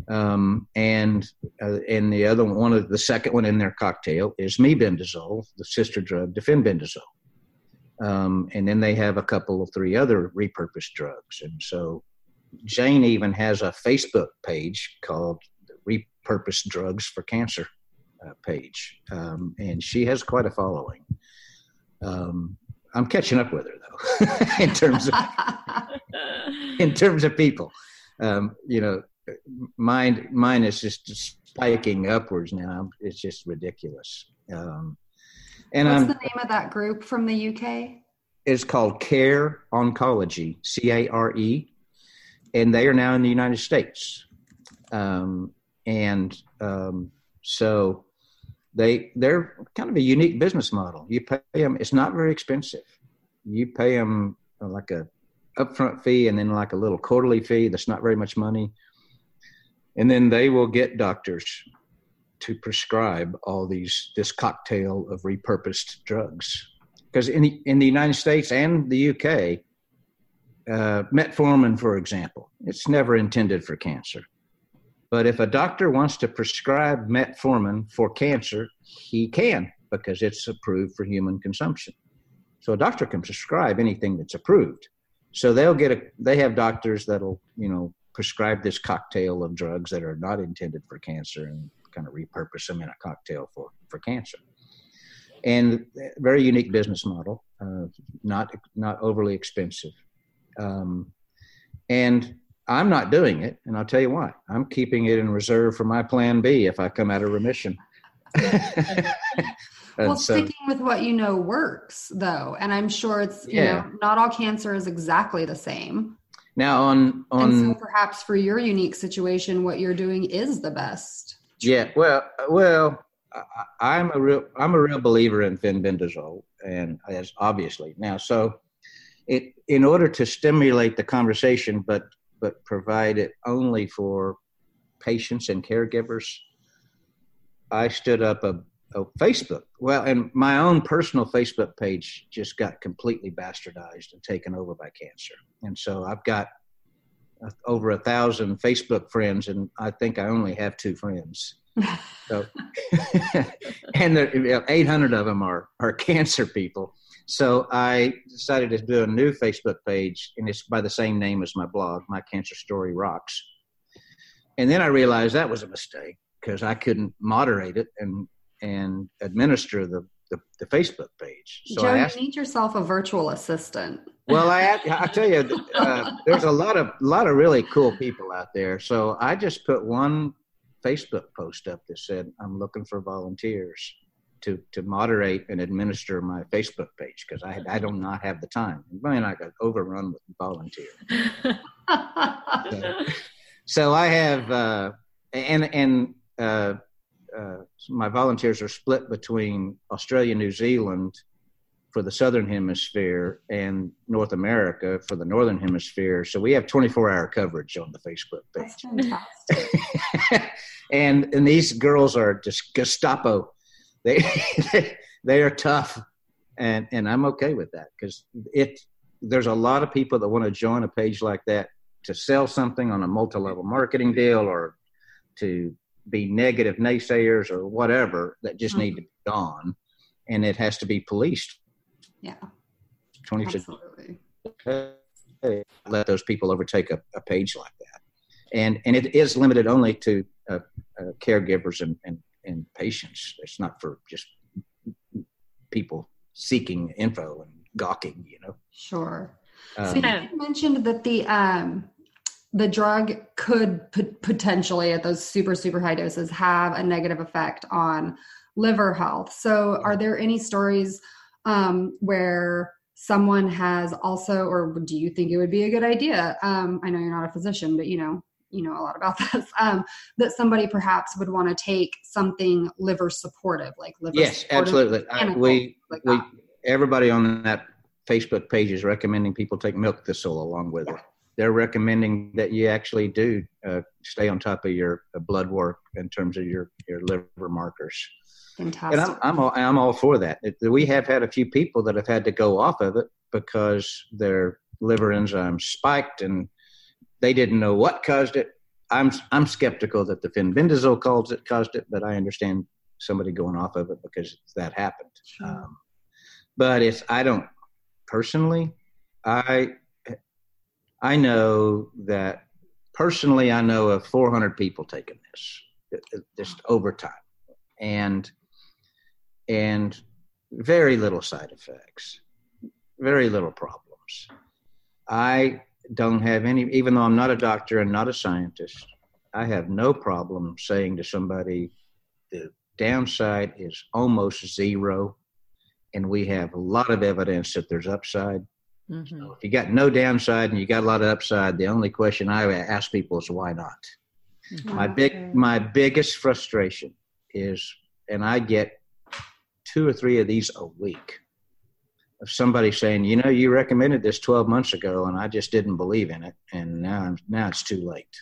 Um, and uh, and the other one, of the second one in their cocktail is mebendazole, the sister drug to fenbendazole. Um, and then they have a couple of three other repurposed drugs. And so Jane even has a Facebook page called the Repurposed Drugs for Cancer uh, page, um, and she has quite a following. Um, I'm catching up with her though, *laughs* in terms of *laughs* in terms of people. Um, you know, mine mine is just spiking upwards now. It's just ridiculous. Um, and what's I'm, the name of that group from the UK? It's called Care Oncology, C A R E, and they are now in the United States. Um, and um, so they they're kind of a unique business model. You pay them; it's not very expensive. You pay them like a upfront fee and then like a little quarterly fee. That's not very much money and then they will get doctors to prescribe all these this cocktail of repurposed drugs because in the, in the United States and the UK, uh, metformin, for example, it's never intended for cancer. But if a doctor wants to prescribe metformin for cancer, he can because it's approved for human consumption. So a doctor can prescribe anything that's approved. So they'll get a. They have doctors that'll you know prescribe this cocktail of drugs that are not intended for cancer and kind of repurpose them in a cocktail for, for cancer. And very unique business model, uh, not not overly expensive. Um, and I'm not doing it, and I'll tell you why. I'm keeping it in reserve for my plan B if I come out of remission. *laughs* well, so, sticking with what you know works, though, and I'm sure it's you yeah. know not all cancer is exactly the same. Now, on on so perhaps for your unique situation, what you're doing is the best. Yeah, well, well, I, am a real I'm a real believer in fenbendazole, and as obviously now, so it in order to stimulate the conversation, but but provide it only for patients and caregivers. I stood up a, a Facebook. Well, and my own personal Facebook page just got completely bastardized and taken over by cancer. And so I've got uh, over a thousand Facebook friends, and I think I only have two friends. *laughs* so, *laughs* and there, 800 of them are, are *laughs* cancer people. So I decided to do a new Facebook page, and it's by the same name as my blog, My Cancer Story Rocks. And then I realized that was a mistake because I couldn't moderate it and and administer the the, the Facebook page. So Joe, asked, you need yourself a virtual assistant. Well, *laughs* I I tell you, uh, there's a lot of lot of really cool people out there. So I just put one Facebook post up that said, "I'm looking for volunteers." to to moderate and administer my Facebook page because I I do not have the time. Man, I got overrun with volunteers. *laughs* so, so, I have uh, and and uh, uh, my volunteers are split between Australia, New Zealand for the southern hemisphere and North America for the northern hemisphere. So we have 24 hour coverage on the Facebook page. *laughs* and and these girls are just Gestapo they *laughs* they are tough, and and I'm okay with that because it. There's a lot of people that want to join a page like that to sell something on a multi-level marketing deal or to be negative naysayers or whatever that just mm-hmm. need to be gone, and it has to be policed. Yeah, Absolutely. should let those people overtake a, a, page like that, and and it is limited only to uh, uh, caregivers and, and and patients. It's not for just people seeking info and gawking, you know. Sure. Um, so you mentioned that the um, the drug could p- potentially, at those super super high doses, have a negative effect on liver health. So, are there any stories um, where someone has also, or do you think it would be a good idea? Um, I know you're not a physician, but you know, you know a lot about *laughs* this um, that somebody perhaps would want to take something liver supportive like liver yes absolutely I, we like we everybody on that facebook page is recommending people take milk thistle along with yeah. it they're recommending that you actually do uh, stay on top of your uh, blood work in terms of your your liver markers Fantastic. And I'm, I'm all, I'm all for that. We have had a few people that have had to go off of it because their liver enzymes spiked and they didn't know what caused it. I'm I'm skeptical that the fenbendazole caused it caused it, but I understand somebody going off of it because that happened. Sure. Um, but it's I don't personally. I I know that personally. I know of 400 people taking this uh, uh, just over time, and and very little side effects, very little problems. I don't have any, even though I'm not a doctor and not a scientist, I have no problem saying to somebody the downside is almost zero. And we have a lot of evidence that there's upside. Mm-hmm. So if you got no downside and you got a lot of upside, the only question I ask people is why not? Mm-hmm. My big, my biggest frustration is, and I get two or three of these a week of somebody saying, you know, you recommended this 12 months ago and I just didn't believe in it. And now, now it's too late.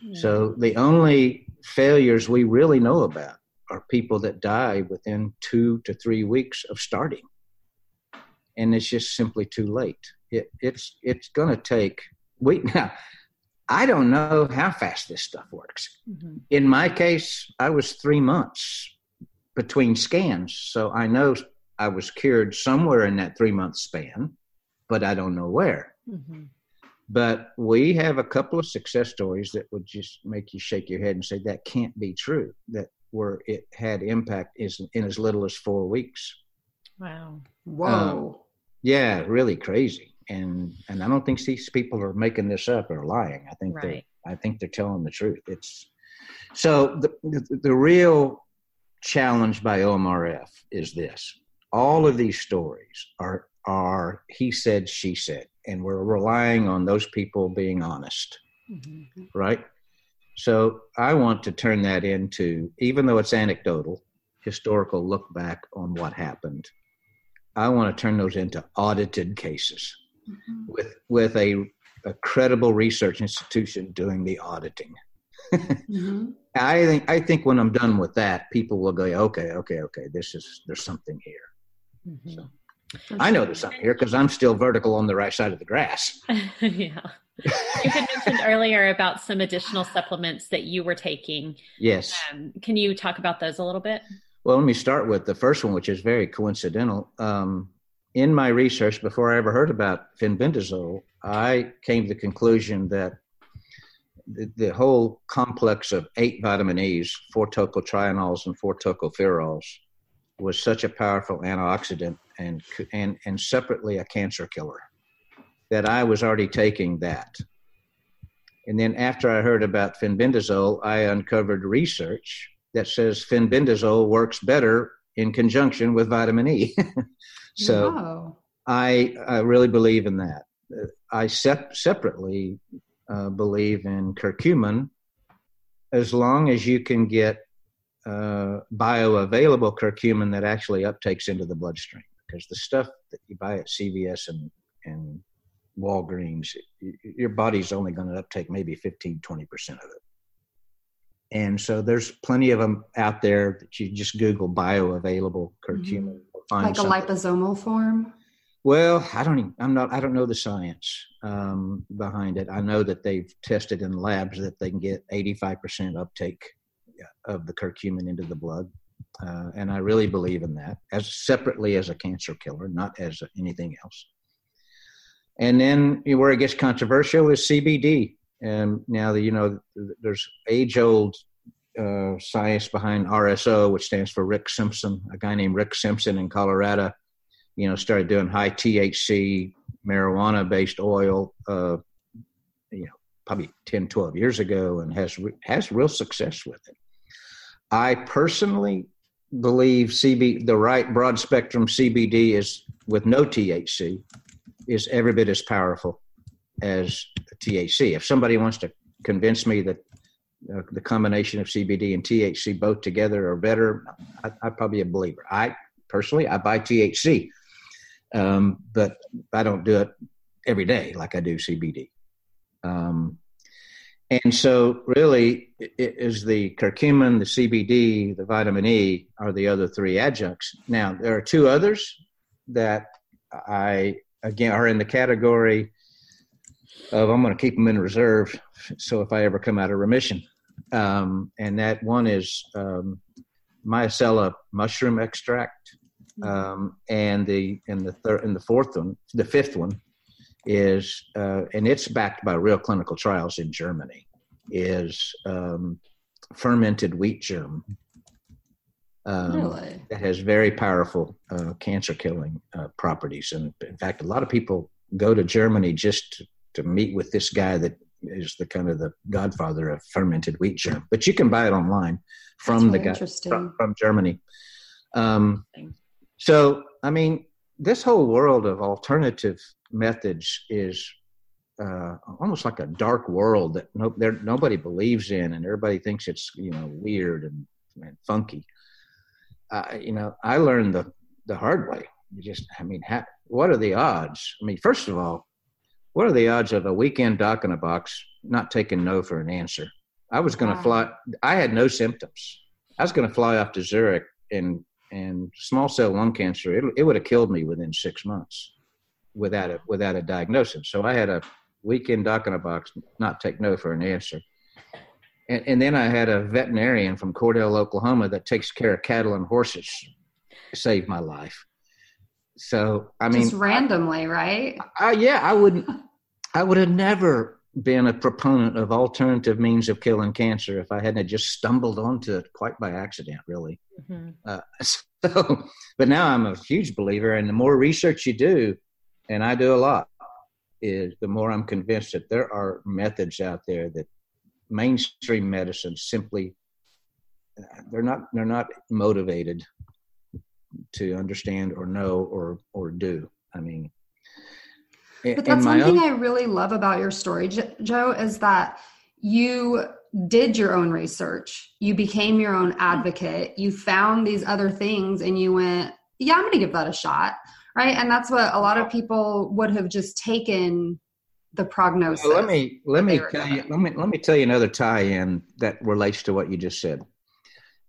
Yeah. So the only failures we really know about are people that die within two to three weeks of starting. And it's just simply too late. It, it's, it's going to take, we, *laughs* now, I don't know how fast this stuff works. Mm-hmm. In my case, I was three months between scans. So I know I was cured somewhere in that three month span, but I don't know where. Mm-hmm. But we have a couple of success stories that would just make you shake your head and say that can't be true. That where it had impact is in as little as four weeks. Wow! Whoa! Um, yeah, really crazy. And and I don't think these people are making this up or lying. I think right. they I think they're telling the truth. It's so the the, the real challenge by OMRF is this: all of these stories are are he said, she said, and we're relying on those people being honest, mm-hmm. right? So I want to turn that into, even though it's anecdotal, historical look back on what happened. I want to turn those into audited cases mm-hmm. with with a, a credible research institution doing the auditing. *laughs* mm-hmm. I think I think when I'm done with that, people will go, okay, okay, okay. This is there's something here. Mm-hmm. So, I know there's something here because I'm still vertical on the right side of the grass. *laughs* yeah. You had mentioned earlier about some additional supplements that you were taking. Yes. Um, can you talk about those a little bit? Well, let me start with the first one, which is very coincidental. Um, in my research, before I ever heard about fenbendazole, I came to the conclusion that the, the whole complex of eight vitamin E's, four tocotrienols and four tocopherols, was such a powerful antioxidant and and and separately a cancer killer that I was already taking that. And then after I heard about fenbendazole, I uncovered research that says fenbendazole works better in conjunction with vitamin E. *laughs* so wow. I, I really believe in that. I sep- separately uh, believe in curcumin as long as you can get uh, bioavailable curcumin that actually uptakes into the bloodstream. Because the stuff that you buy at CVS and, and Walgreens, your body's only going to uptake maybe 15, 20% of it. And so there's plenty of them out there that you just Google bioavailable curcumin. Mm-hmm. like something. a liposomal form? Well, I don't even, I'm not, I don't know the science um, behind it. I know that they've tested in labs that they can get 85% uptake of the curcumin into the blood. Uh, and I really believe in that as separately as a cancer killer, not as anything else. And then where it gets controversial is CBD. And now, that you know, there's age old uh, science behind RSO, which stands for Rick Simpson, a guy named Rick Simpson in Colorado, you know, started doing high THC marijuana based oil, uh, you know, probably 10, 12 years ago and has, has real success with it. I personally believe CB, the right broad spectrum CBD is with no THC is every bit as powerful as THC. If somebody wants to convince me that uh, the combination of CBD and THC both together are better, I, am probably a believer. I personally, I buy THC, um, but I don't do it every day like I do CBD. Um, and so, really, it is the curcumin, the CBD, the vitamin E are the other three adjuncts. Now, there are two others that I again are in the category of I'm going to keep them in reserve. So if I ever come out of remission, um, and that one is um, mycella mushroom extract, mm-hmm. um, and the and the third and the fourth one, the fifth one is uh, and it's backed by real clinical trials in Germany. Is um, fermented wheat germ. Um, really? That has very powerful uh, cancer killing uh, properties. And in fact, a lot of people go to Germany just to, to meet with this guy that is the kind of the godfather of fermented wheat germ. But you can buy it online from the guy from, from, Germany. Um, so, I mean, this whole world of alternative methods is uh, almost like a dark world that no, nobody believes in, and everybody thinks it's you know weird and, and funky. Uh, you know, I learned the the hard way. You just, I mean, ha- what are the odds? I mean, first of all, what are the odds of a weekend doc in a box not taking no for an answer? I was going to wow. fly. I had no symptoms. I was going to fly off to Zurich and and small cell lung cancer. It, it would have killed me within six months without a without a diagnosis. So I had a weekend doc in a box, not take no for an answer. And, and then I had a veterinarian from Cordell, Oklahoma, that takes care of cattle and horses. Saved my life. So I mean, just randomly, I, right? I, yeah, I wouldn't. *laughs* I would have never been a proponent of alternative means of killing cancer if I hadn't just stumbled onto it quite by accident, really. Mm-hmm. Uh, *laughs* so, but now I'm a huge believer, and the more research you do, and I do a lot, is the more I'm convinced that there are methods out there that mainstream medicine simply they're not they're not motivated to understand or know or or do. I mean, but that's one thing I really love about your story, Joe, is that you did your own research. You became your own advocate. You found these other things and you went, yeah, I'm going to give that a shot. Right. And that's what a lot of people would have just taken the prognosis. Well, let me, let me tell you, let me, let me tell you another tie in that relates to what you just said.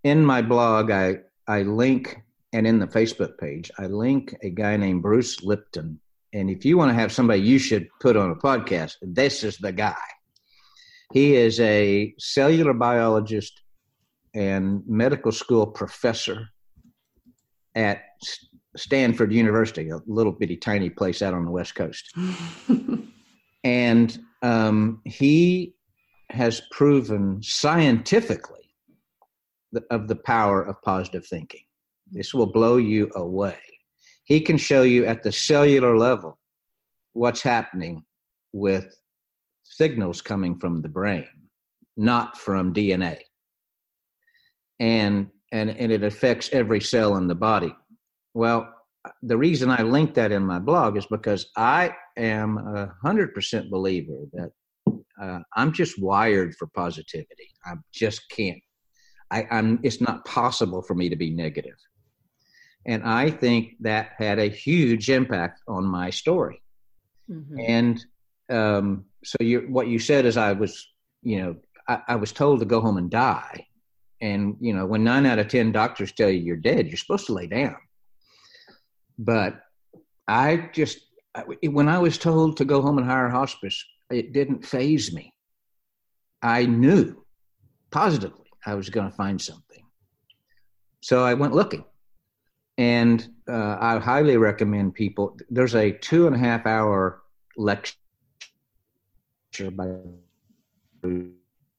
In my blog, I, I link, and in the Facebook page, I link a guy named Bruce Lipton. And if you want to have somebody you should put on a podcast, this is the guy he is a cellular biologist and medical school professor at Stanford University, a little bitty tiny place out on the West Coast. *laughs* and um, he has proven scientifically the, of the power of positive thinking. This will blow you away. He can show you at the cellular level what's happening with signals coming from the brain, not from DNA. And, and, and it affects every cell in the body. Well, the reason I link that in my blog is because I am a hundred percent believer that uh, I'm just wired for positivity. I just can't. I, I'm. It's not possible for me to be negative, and I think that had a huge impact on my story. Mm-hmm. And um, so you what you said is I was you know I, I, was told to go home and die, and you know when nine out of ten doctors tell you you're dead, you're supposed to lay down. But I just when I was told to go home and hire hospice, it didn't phase me. I knew positively I was going to find something, so I went looking. And uh, I highly recommend people. There's a two and a half hour lecture by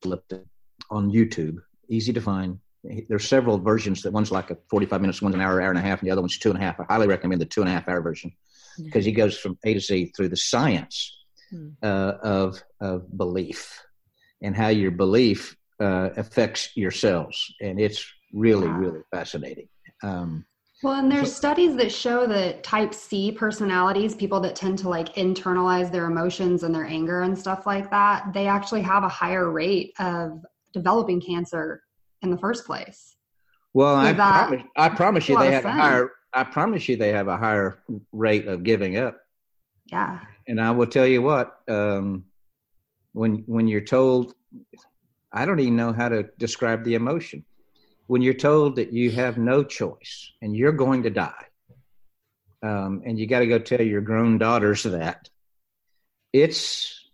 Lipton on YouTube. Easy to find. There's several versions. That one's like a 45 minutes, one's an hour, hour and a half, and the other one's two and a half. I highly recommend the two and a half hour version because he goes from A to Z through the science hmm. uh, of of belief and how your belief uh, affects your cells, and it's really wow. really fascinating. Um, well, and there's so, studies that show that type C personalities, people that tend to like internalize their emotions and their anger and stuff like that, they actually have a higher rate of developing cancer in the first place. Well, so I, promise, I promise you they have a higher I promise you they have a higher rate of giving up. Yeah. And I will tell you what, um, when when you're told I don't even know how to describe the emotion when you're told that you have no choice and you're going to die, um, and you got to go tell your grown daughters that, it's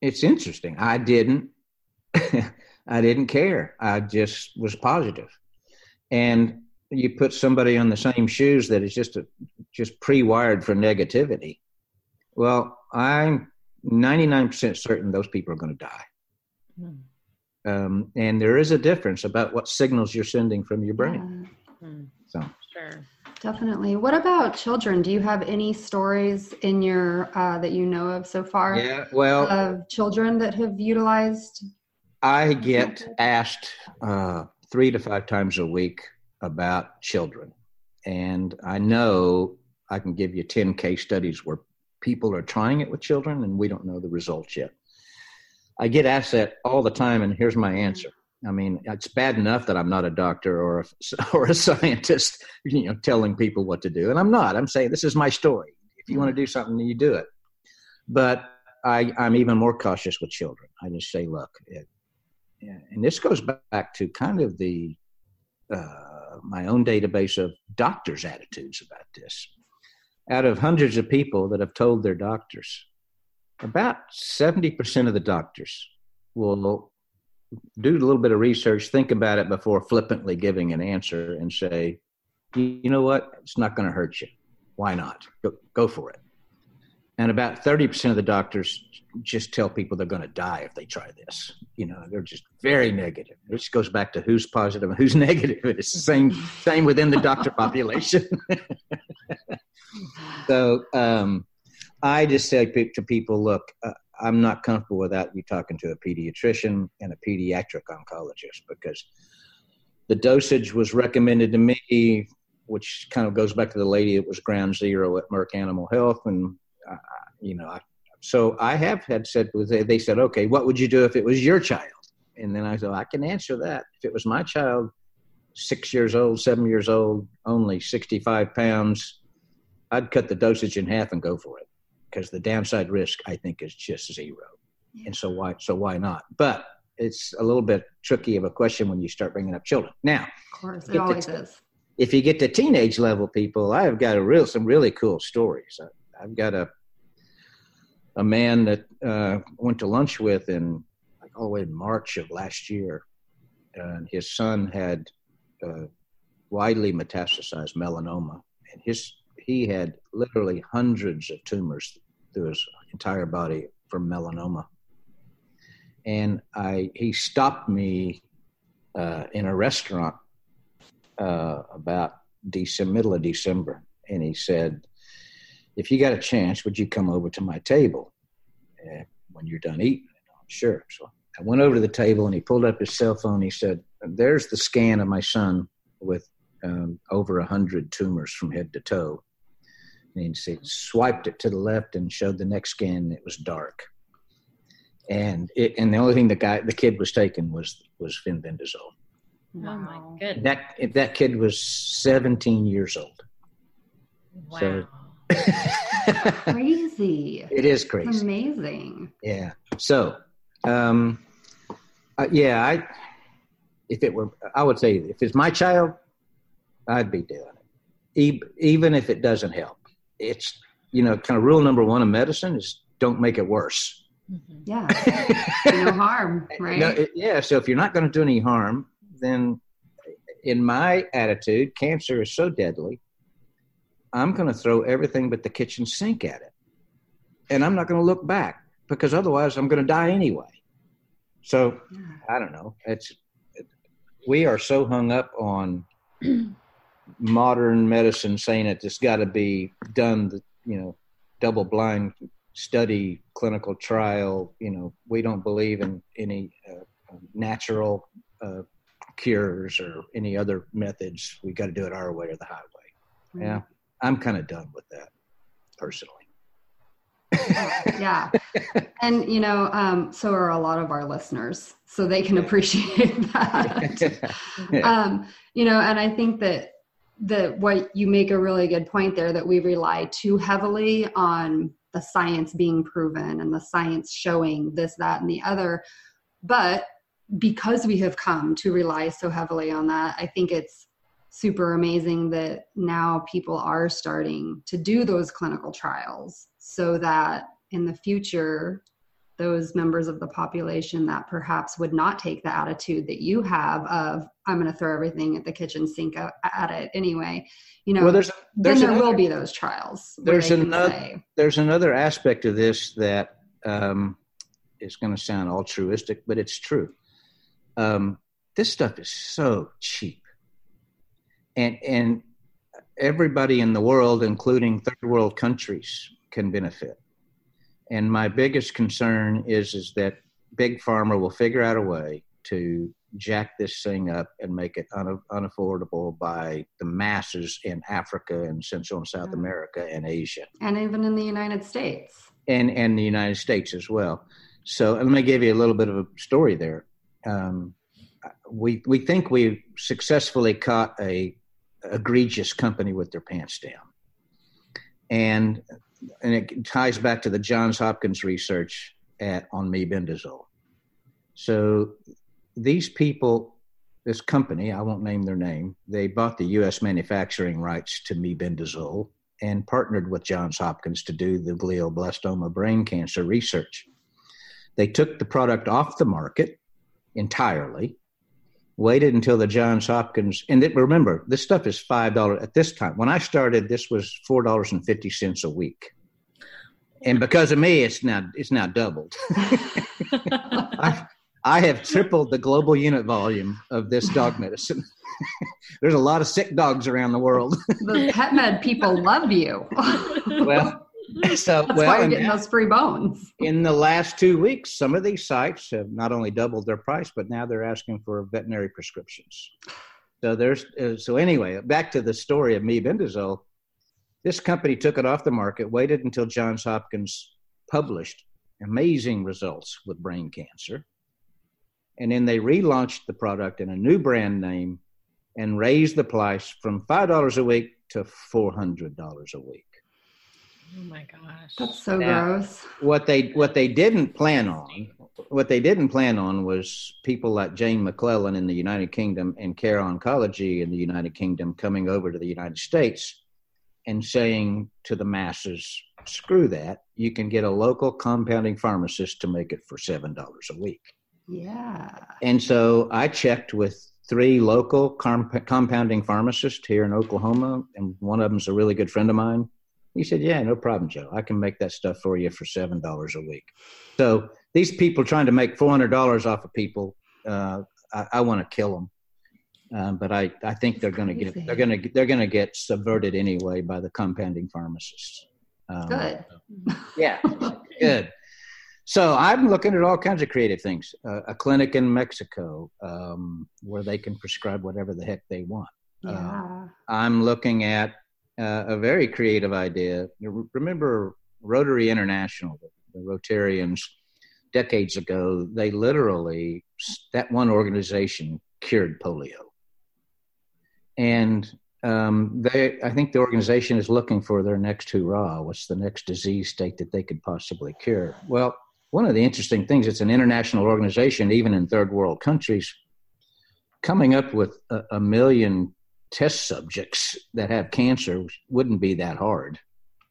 it's interesting. I didn't *laughs* I didn't care. I just was positive, and you put somebody on the same shoes that is just a, just pre-wired for negativity. Well, I'm 99% certain those people are going to die. Mm. Um, and there is a difference about what signals you're sending from your brain. Yeah. Hmm. So sure. Definitely. What about children? Do you have any stories in your uh, that you know of so far? Yeah, well, of children that have utilized. I get asked uh, three to five times a week about children, and I know I can give you ten case studies where people are trying it with children, and we don't know the results yet. I get asked that all the time, and here's my answer. I mean, it's bad enough that I'm not a doctor or a, *laughs* or a scientist, you know, telling people what to do, and I'm not. I'm saying this is my story. If you want to do something, you do it. But I, I'm even more cautious with children. I just say, look, it, and this goes back to kind of the uh, my own database of doctors' attitudes about this. Out of hundreds of people that have told their doctors, about 70% of the doctors will do a little bit of research, think about it before flippantly giving an answer and say, you know what? It's not going to hurt you. Why not? Go, go for it. And about 30% of the doctors just tell people they're going to die if they try this. You know, they're just very negative. Just goes back to who's positive and who's *laughs* negative. It's the same, same within the doctor population. *laughs* so, um, I just say to people, look, uh, I'm not comfortable without you talking to a pediatrician and a pediatric oncologist because the dosage was recommended to me, which kind of goes back to the lady that was ground zero at Merck Animal Health, and uh, you know, I, so I have had said they said, okay, what would you do if it was your child? And then I said, I can answer that. If it was my child, six years old, seven years old, only 65 pounds, I'd cut the dosage in half and go for it because the downside risk I think is just zero. And so why so why not? But it's a little bit tricky of a question when you start bringing up children. Now, of course, it always to, is. If you get to teenage level people, I have got a real some really cool stories. I, have got a a man that uh, went to lunch with in like all the way in March of last year, and his son had uh, widely metastasized melanoma, and his he had literally hundreds of tumors through his entire body from melanoma. And I he stopped me uh, in a restaurant uh, about December, middle of December, and he said, "If you got a chance, would you come over to my table uh, when you're done eating?" Sure. So I went over to the table, and he pulled up his cell phone. He said, "There's the scan of my son with um, over a hundred tumors from head to toe." And he swiped it to the left and showed the next scan. It was dark, and it and the only thing the guy the kid was taking was was fenbendazole. Wow. Oh my goodness! That that kid was 17 years old. Wow. So, *laughs* crazy. It is crazy. It's amazing. Yeah. So, um, uh, yeah, I if it were, I would say if it's my child, I'd be doing it, even if it doesn't help it's you know kind of rule number one of medicine is don't make it worse. Mm-hmm. Yeah, *laughs* no harm, right? No, it, yeah. So if you're not going to do any harm, then in my attitude, cancer is so deadly. I'm going to throw everything but the kitchen sink at it, and I'm not going to look back because otherwise I'm going to die anyway. So. I don't know. It's it, we are so hung up on *clears throat* modern medicine saying it just got to be done, the you know, double blind study, clinical trial. You know, we don't believe in any uh, natural uh, cures or any other methods. We got to do it our way or the highway. Mm-hmm. Yeah, I'm kind of done with that personally. *laughs* yeah *laughs* and you know um, so are a lot of our listeners so they can appreciate *laughs* that um, you know and i think that the what you make a really good point there that we rely too heavily on the science being proven and the science showing this that and the other. But because we have come to rely so heavily on that i think it's super amazing that now people are starting to do those clinical trials so that in the future those members of the population that perhaps would not take the attitude that you have of i'm going to throw everything at the kitchen sink at it anyway you know well, there's, there's then there another, will be those trials there's another there's another aspect of this that um, is going to sound altruistic but it's true. Um, this stuff is so cheap. And and everybody in the world including third world countries can benefit and my biggest concern is is that big pharma will figure out a way to jack this thing up and make it un- unaffordable by the masses in Africa and Central and South America and Asia, and even in the United States, and and the United States as well. So let me give you a little bit of a story there. Um, we we think we successfully caught a egregious company with their pants down, and and it ties back to the Johns Hopkins research at on mebendazole. So these people, this company, I won't name their name, they bought the U.S. manufacturing rights to mebendazole and partnered with Johns Hopkins to do the glioblastoma brain cancer research. They took the product off the market entirely waited until the Johns Hopkins, and it, remember, this stuff is $5 at this time. When I started, this was $4.50 a week. And because of me, it's now it's now doubled. *laughs* I, I have tripled the global unit volume of this dog medicine. *laughs* There's a lot of sick dogs around the world. the pet med people love you. *laughs* well, *laughs* so That's well, why you're getting those free bones. *laughs* in the last two weeks, some of these sites have not only doubled their price, but now they're asking for veterinary prescriptions. So there's uh, so anyway, back to the story of mebendazole. This company took it off the market, waited until Johns Hopkins published amazing results with brain cancer, and then they relaunched the product in a new brand name and raised the price from five dollars a week to four hundred dollars a week. Oh my gosh. That's so Now, gross. What they what they didn't plan on, what they didn't plan on was people like Jane McLelland in the United Kingdom and Care Oncology in the United Kingdom coming over to the United States and saying to the masses, "Screw that! You can get a local compounding pharmacist to make it for seven dollars a week." Yeah. And so I checked with three local comp- compounding pharmacists here in Oklahoma, and one of them's a really good friend of mine. He said, "Yeah, no problem, Joe. I can make that stuff for you for seven dollars a week." So these people trying to make four hundred dollars off of people, uh, I, I want to kill them. Um, but I, I think they're going to get they're going to they're going to get subverted anyway by the compounding pharmacists. Um, Good. yeah, *laughs* good. So I'm looking at all kinds of creative things. Uh, a clinic in Mexico um, where they can prescribe whatever the heck they want. Yeah. I'm looking at uh, a very creative idea. Remember Rotary International, the, Rotarians, decades ago, they literally, that one organization cured polio. And um, they, I think the organization is looking for their next hurrah. What's the next disease state that they could possibly cure? Well, one of the interesting things, it's an international organization, even in third world countries, coming up with a, a million test subjects that have cancer wouldn't be that hard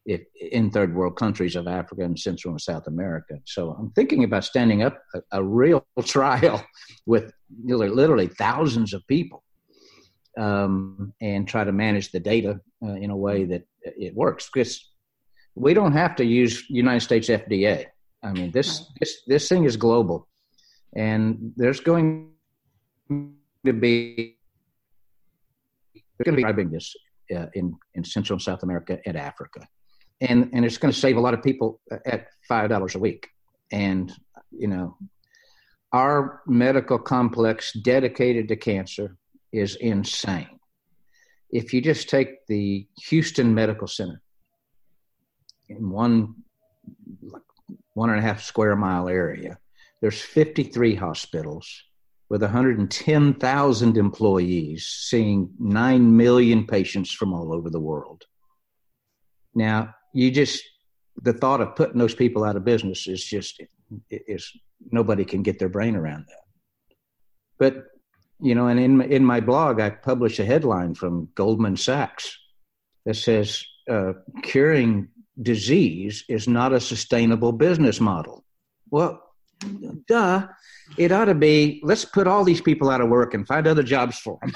if in third world countries of Africa and Central and South America. So I'm thinking about standing up a, a real *laughs* trial with literally, literally thousands of people um, and try to manage the data uh, in a way that it works. Because we don't have to use United States FDA. I mean, this this this thing is global, and there's going to be they're going to be driving this uh, in in Central and South America and Africa, and and it's going to save a lot of people at five dollars a week. And you know, our medical complex dedicated to cancer is insane. If you just take the Houston Medical Center in one one and a half square mile area, there's 53 hospitals with 110,000 employees seeing 9 million patients from all over the world. Now, you just, the thought of putting those people out of business is just, is nobody can get their brain around that. But, you know, and in, in my blog, I publish a headline from Goldman Sachs that says, uh, curing disease is not a sustainable business model. Well, duh. It ought to be let's put all these people out of work and find other jobs for them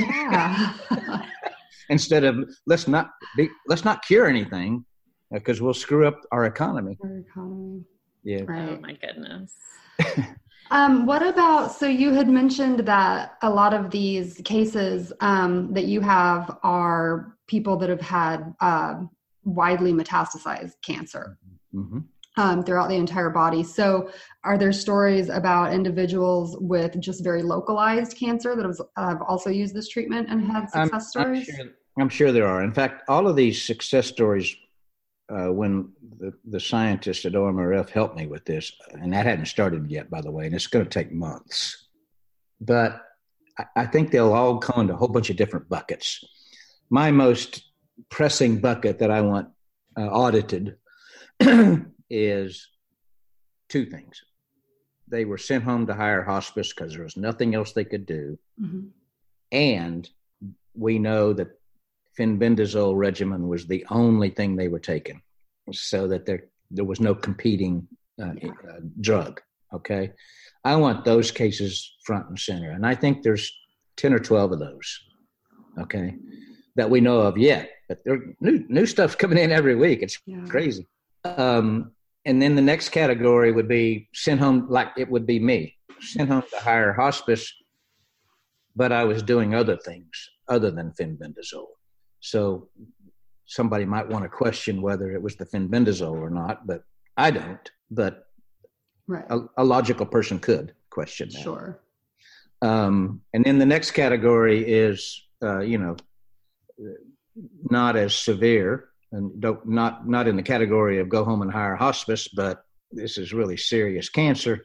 Yeah. *laughs* instead of let's not be, let's not cure anything because we'll screw up our economy. Our economy. Yeah. Oh my goodness. *laughs* Um, what about so you had mentioned that a lot of these cases um, that you have are people that have had uh, widely metastasized cancer hmm um, throughout the entire body. So, are there stories about individuals with just very localized cancer that have, have also used this treatment and had I'm, success I'm stories? sure, I'm sure there are. In fact, all of these success stories, uh, when the, the scientists at OMRF helped me with this, and that hadn't started yet, by the way, and it's going to take months. But I, I think they'll all come into a whole bunch of different buckets. My most pressing bucket that I want uh, audited *clears throat* is two things. They were sent home to higher hospice because there was nothing else they could do Mhm. and we know that fenbendazole regimen was the only thing they were taking, so that there there was no competing uh, Yeah. uh, drug. Okay, I want those cases front and center, and I think there's ten or twelve of those. Okay, that we know of yet, but there new new stuff's coming in every week. It's Yeah. crazy. Um, and then the next category would be sent home, like it would be me, sent home to higher hospice but I was doing other things other than fenbendazole. So somebody might want to question whether it was the fenbendazole or not, but I don't. But Right. a, a logical person could question that. Sure. Um, and then the next category is, uh, you know, not as severe and don't, not not in the category of go home and hire hospice, but this is really serious cancer,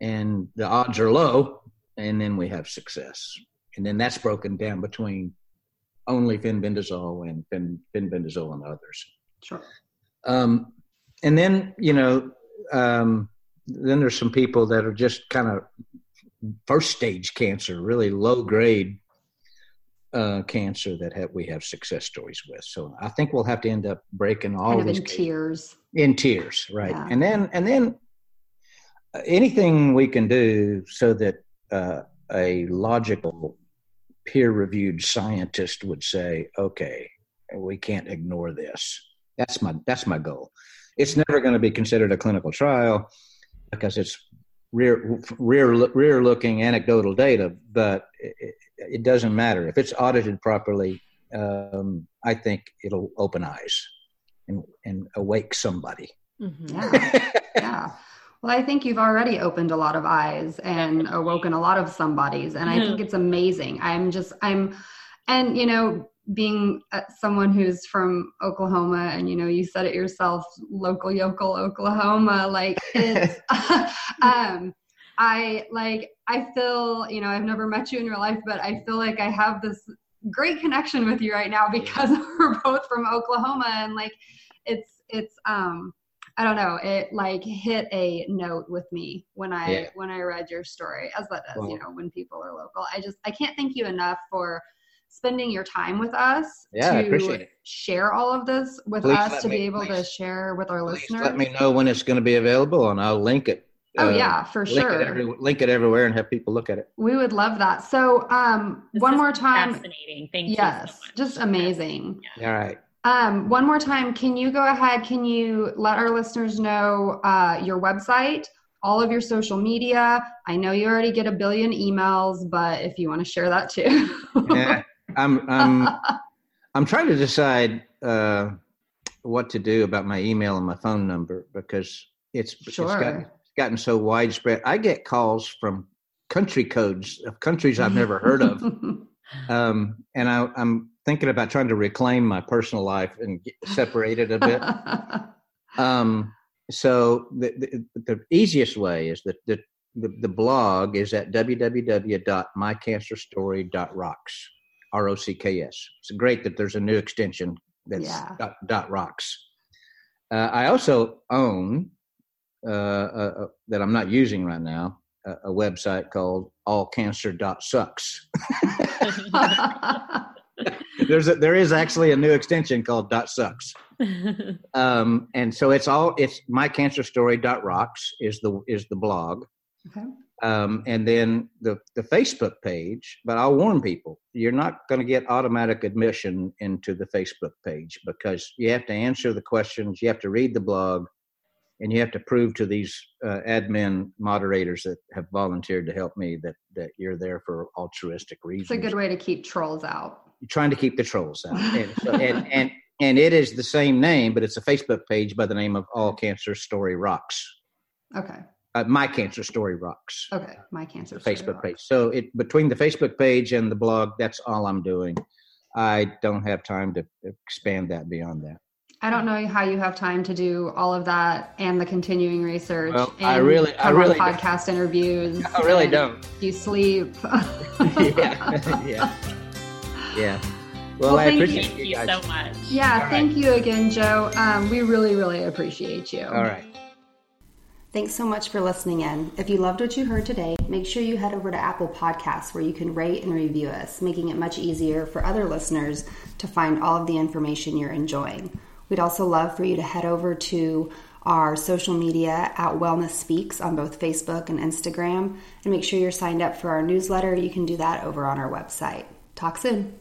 and the odds are low. And then we have success, and then that's broken down between only fenbendazole and fen, fenbendazole and others. Sure. Um, and then you know, um, then there's some people that are just kind of first stage cancer, really low grade uh, cancer that have, we have success stories with. So I think we'll have to end up breaking all kind of these in tears. in tears, right? Yeah. And then and then uh, anything we can do so that uh, a logical, peer-reviewed scientist would say, "Okay, we can't ignore this." That's my that's my goal. It's never going to be considered a clinical trial because it's rear rear rear looking anecdotal data, but it, it doesn't matter if it's audited properly. Um, I think it'll open eyes and and awake somebody. Mhm. Yeah. yeah. Well, I think you've already opened a lot of eyes and awoken a lot of somebodies. And I think it's amazing. I'm just, I'm, and, you know, being uh, someone who's from Oklahoma and, you know, you said it yourself, local yokel Oklahoma, like *laughs* it's, *laughs* um, I like, I feel, you know, I've never met you in your life, but I feel like I have this great connection with you right now because *laughs* we're both from Oklahoma and like, it's, it's, um, I don't know. It like hit a note with me when I Yeah. when I read your story, as that does, you know, when people are local. I just I can't thank you enough for spending your time with us Yeah, I to appreciate it. share all of this with Please us to me- be able to share with our listeners. let me know when it's going to be available, and I'll link it. Oh uh, yeah, for link sure. It every, link it everywhere and have people look at it. we would love that. So um This one more time. Fascinating. Thank you. Yes, so just amazing. Yeah. All right. Um, one more time, can you go ahead? Can you let our listeners know uh, your website, all of your social media? I know you already get a billion emails, but if you want to share that too. Yeah, *laughs* I'm I'm *laughs* I'm trying to decide uh, what to do about my email and my phone number because it's, it's gotten, it's gotten so widespread. I get calls from country codes of countries I've never heard of, *laughs* um, and I, I'm thinking about trying to reclaim my personal life and get separated a bit. *laughs* Um, so the, the, the easiest way is that the, the, the blog is at www.mycancerstory.rocks, R-O-C-K-S. It's great that there's a new extension that's Yeah. dot, dot rocks. Uh, I also own, uh, uh, uh, that I'm not using right now, a, a website called allcancer.sucks. *laughs* There's a, there is actually a new extension called dot sucks. *laughs* um, and so it's all it's mycancerstory.rocks is the is the blog okay. Um, and then the the facebook page but i'll warn people you're not going to get automatic admission into the facebook page because you have to answer the questions you have to read the blog and you have to prove to these uh, admin moderators that have volunteered to help me that that you're there for altruistic reasons It's a good way to keep trolls out. you're trying to keep the trolls out. *laughs* And, so, and, and and it is the same name, but it's a Facebook page by the name of All Cancer Story Rocks. Okay. Uh, My Cancer Story Rocks. Okay. My cancer. Story Facebook rock. page. So it between the Facebook page and the blog, that's all I'm doing. I don't have time to expand that beyond that. I don't know how you have time to do all of that and the continuing research. Well, and I really- I come on really don't. podcast interviews. I really don't. You sleep. *laughs* *laughs* yeah, *laughs* yeah, yeah. Well, Well, I thank you. appreciate Thank you you guys. so much. Yeah, All thank you again, Joe. Um, we really, really appreciate you. All right. Thanks so much for listening in. If you loved what you heard today, make sure you head over to Apple Podcasts where you can rate and review us, making it much easier for other listeners to find all of the information you're enjoying. We'd also love for you to head over to our social media at Wellness Speaks on both Facebook and Instagram and make sure you're signed up for our newsletter. You can do that over on our website. Talk soon.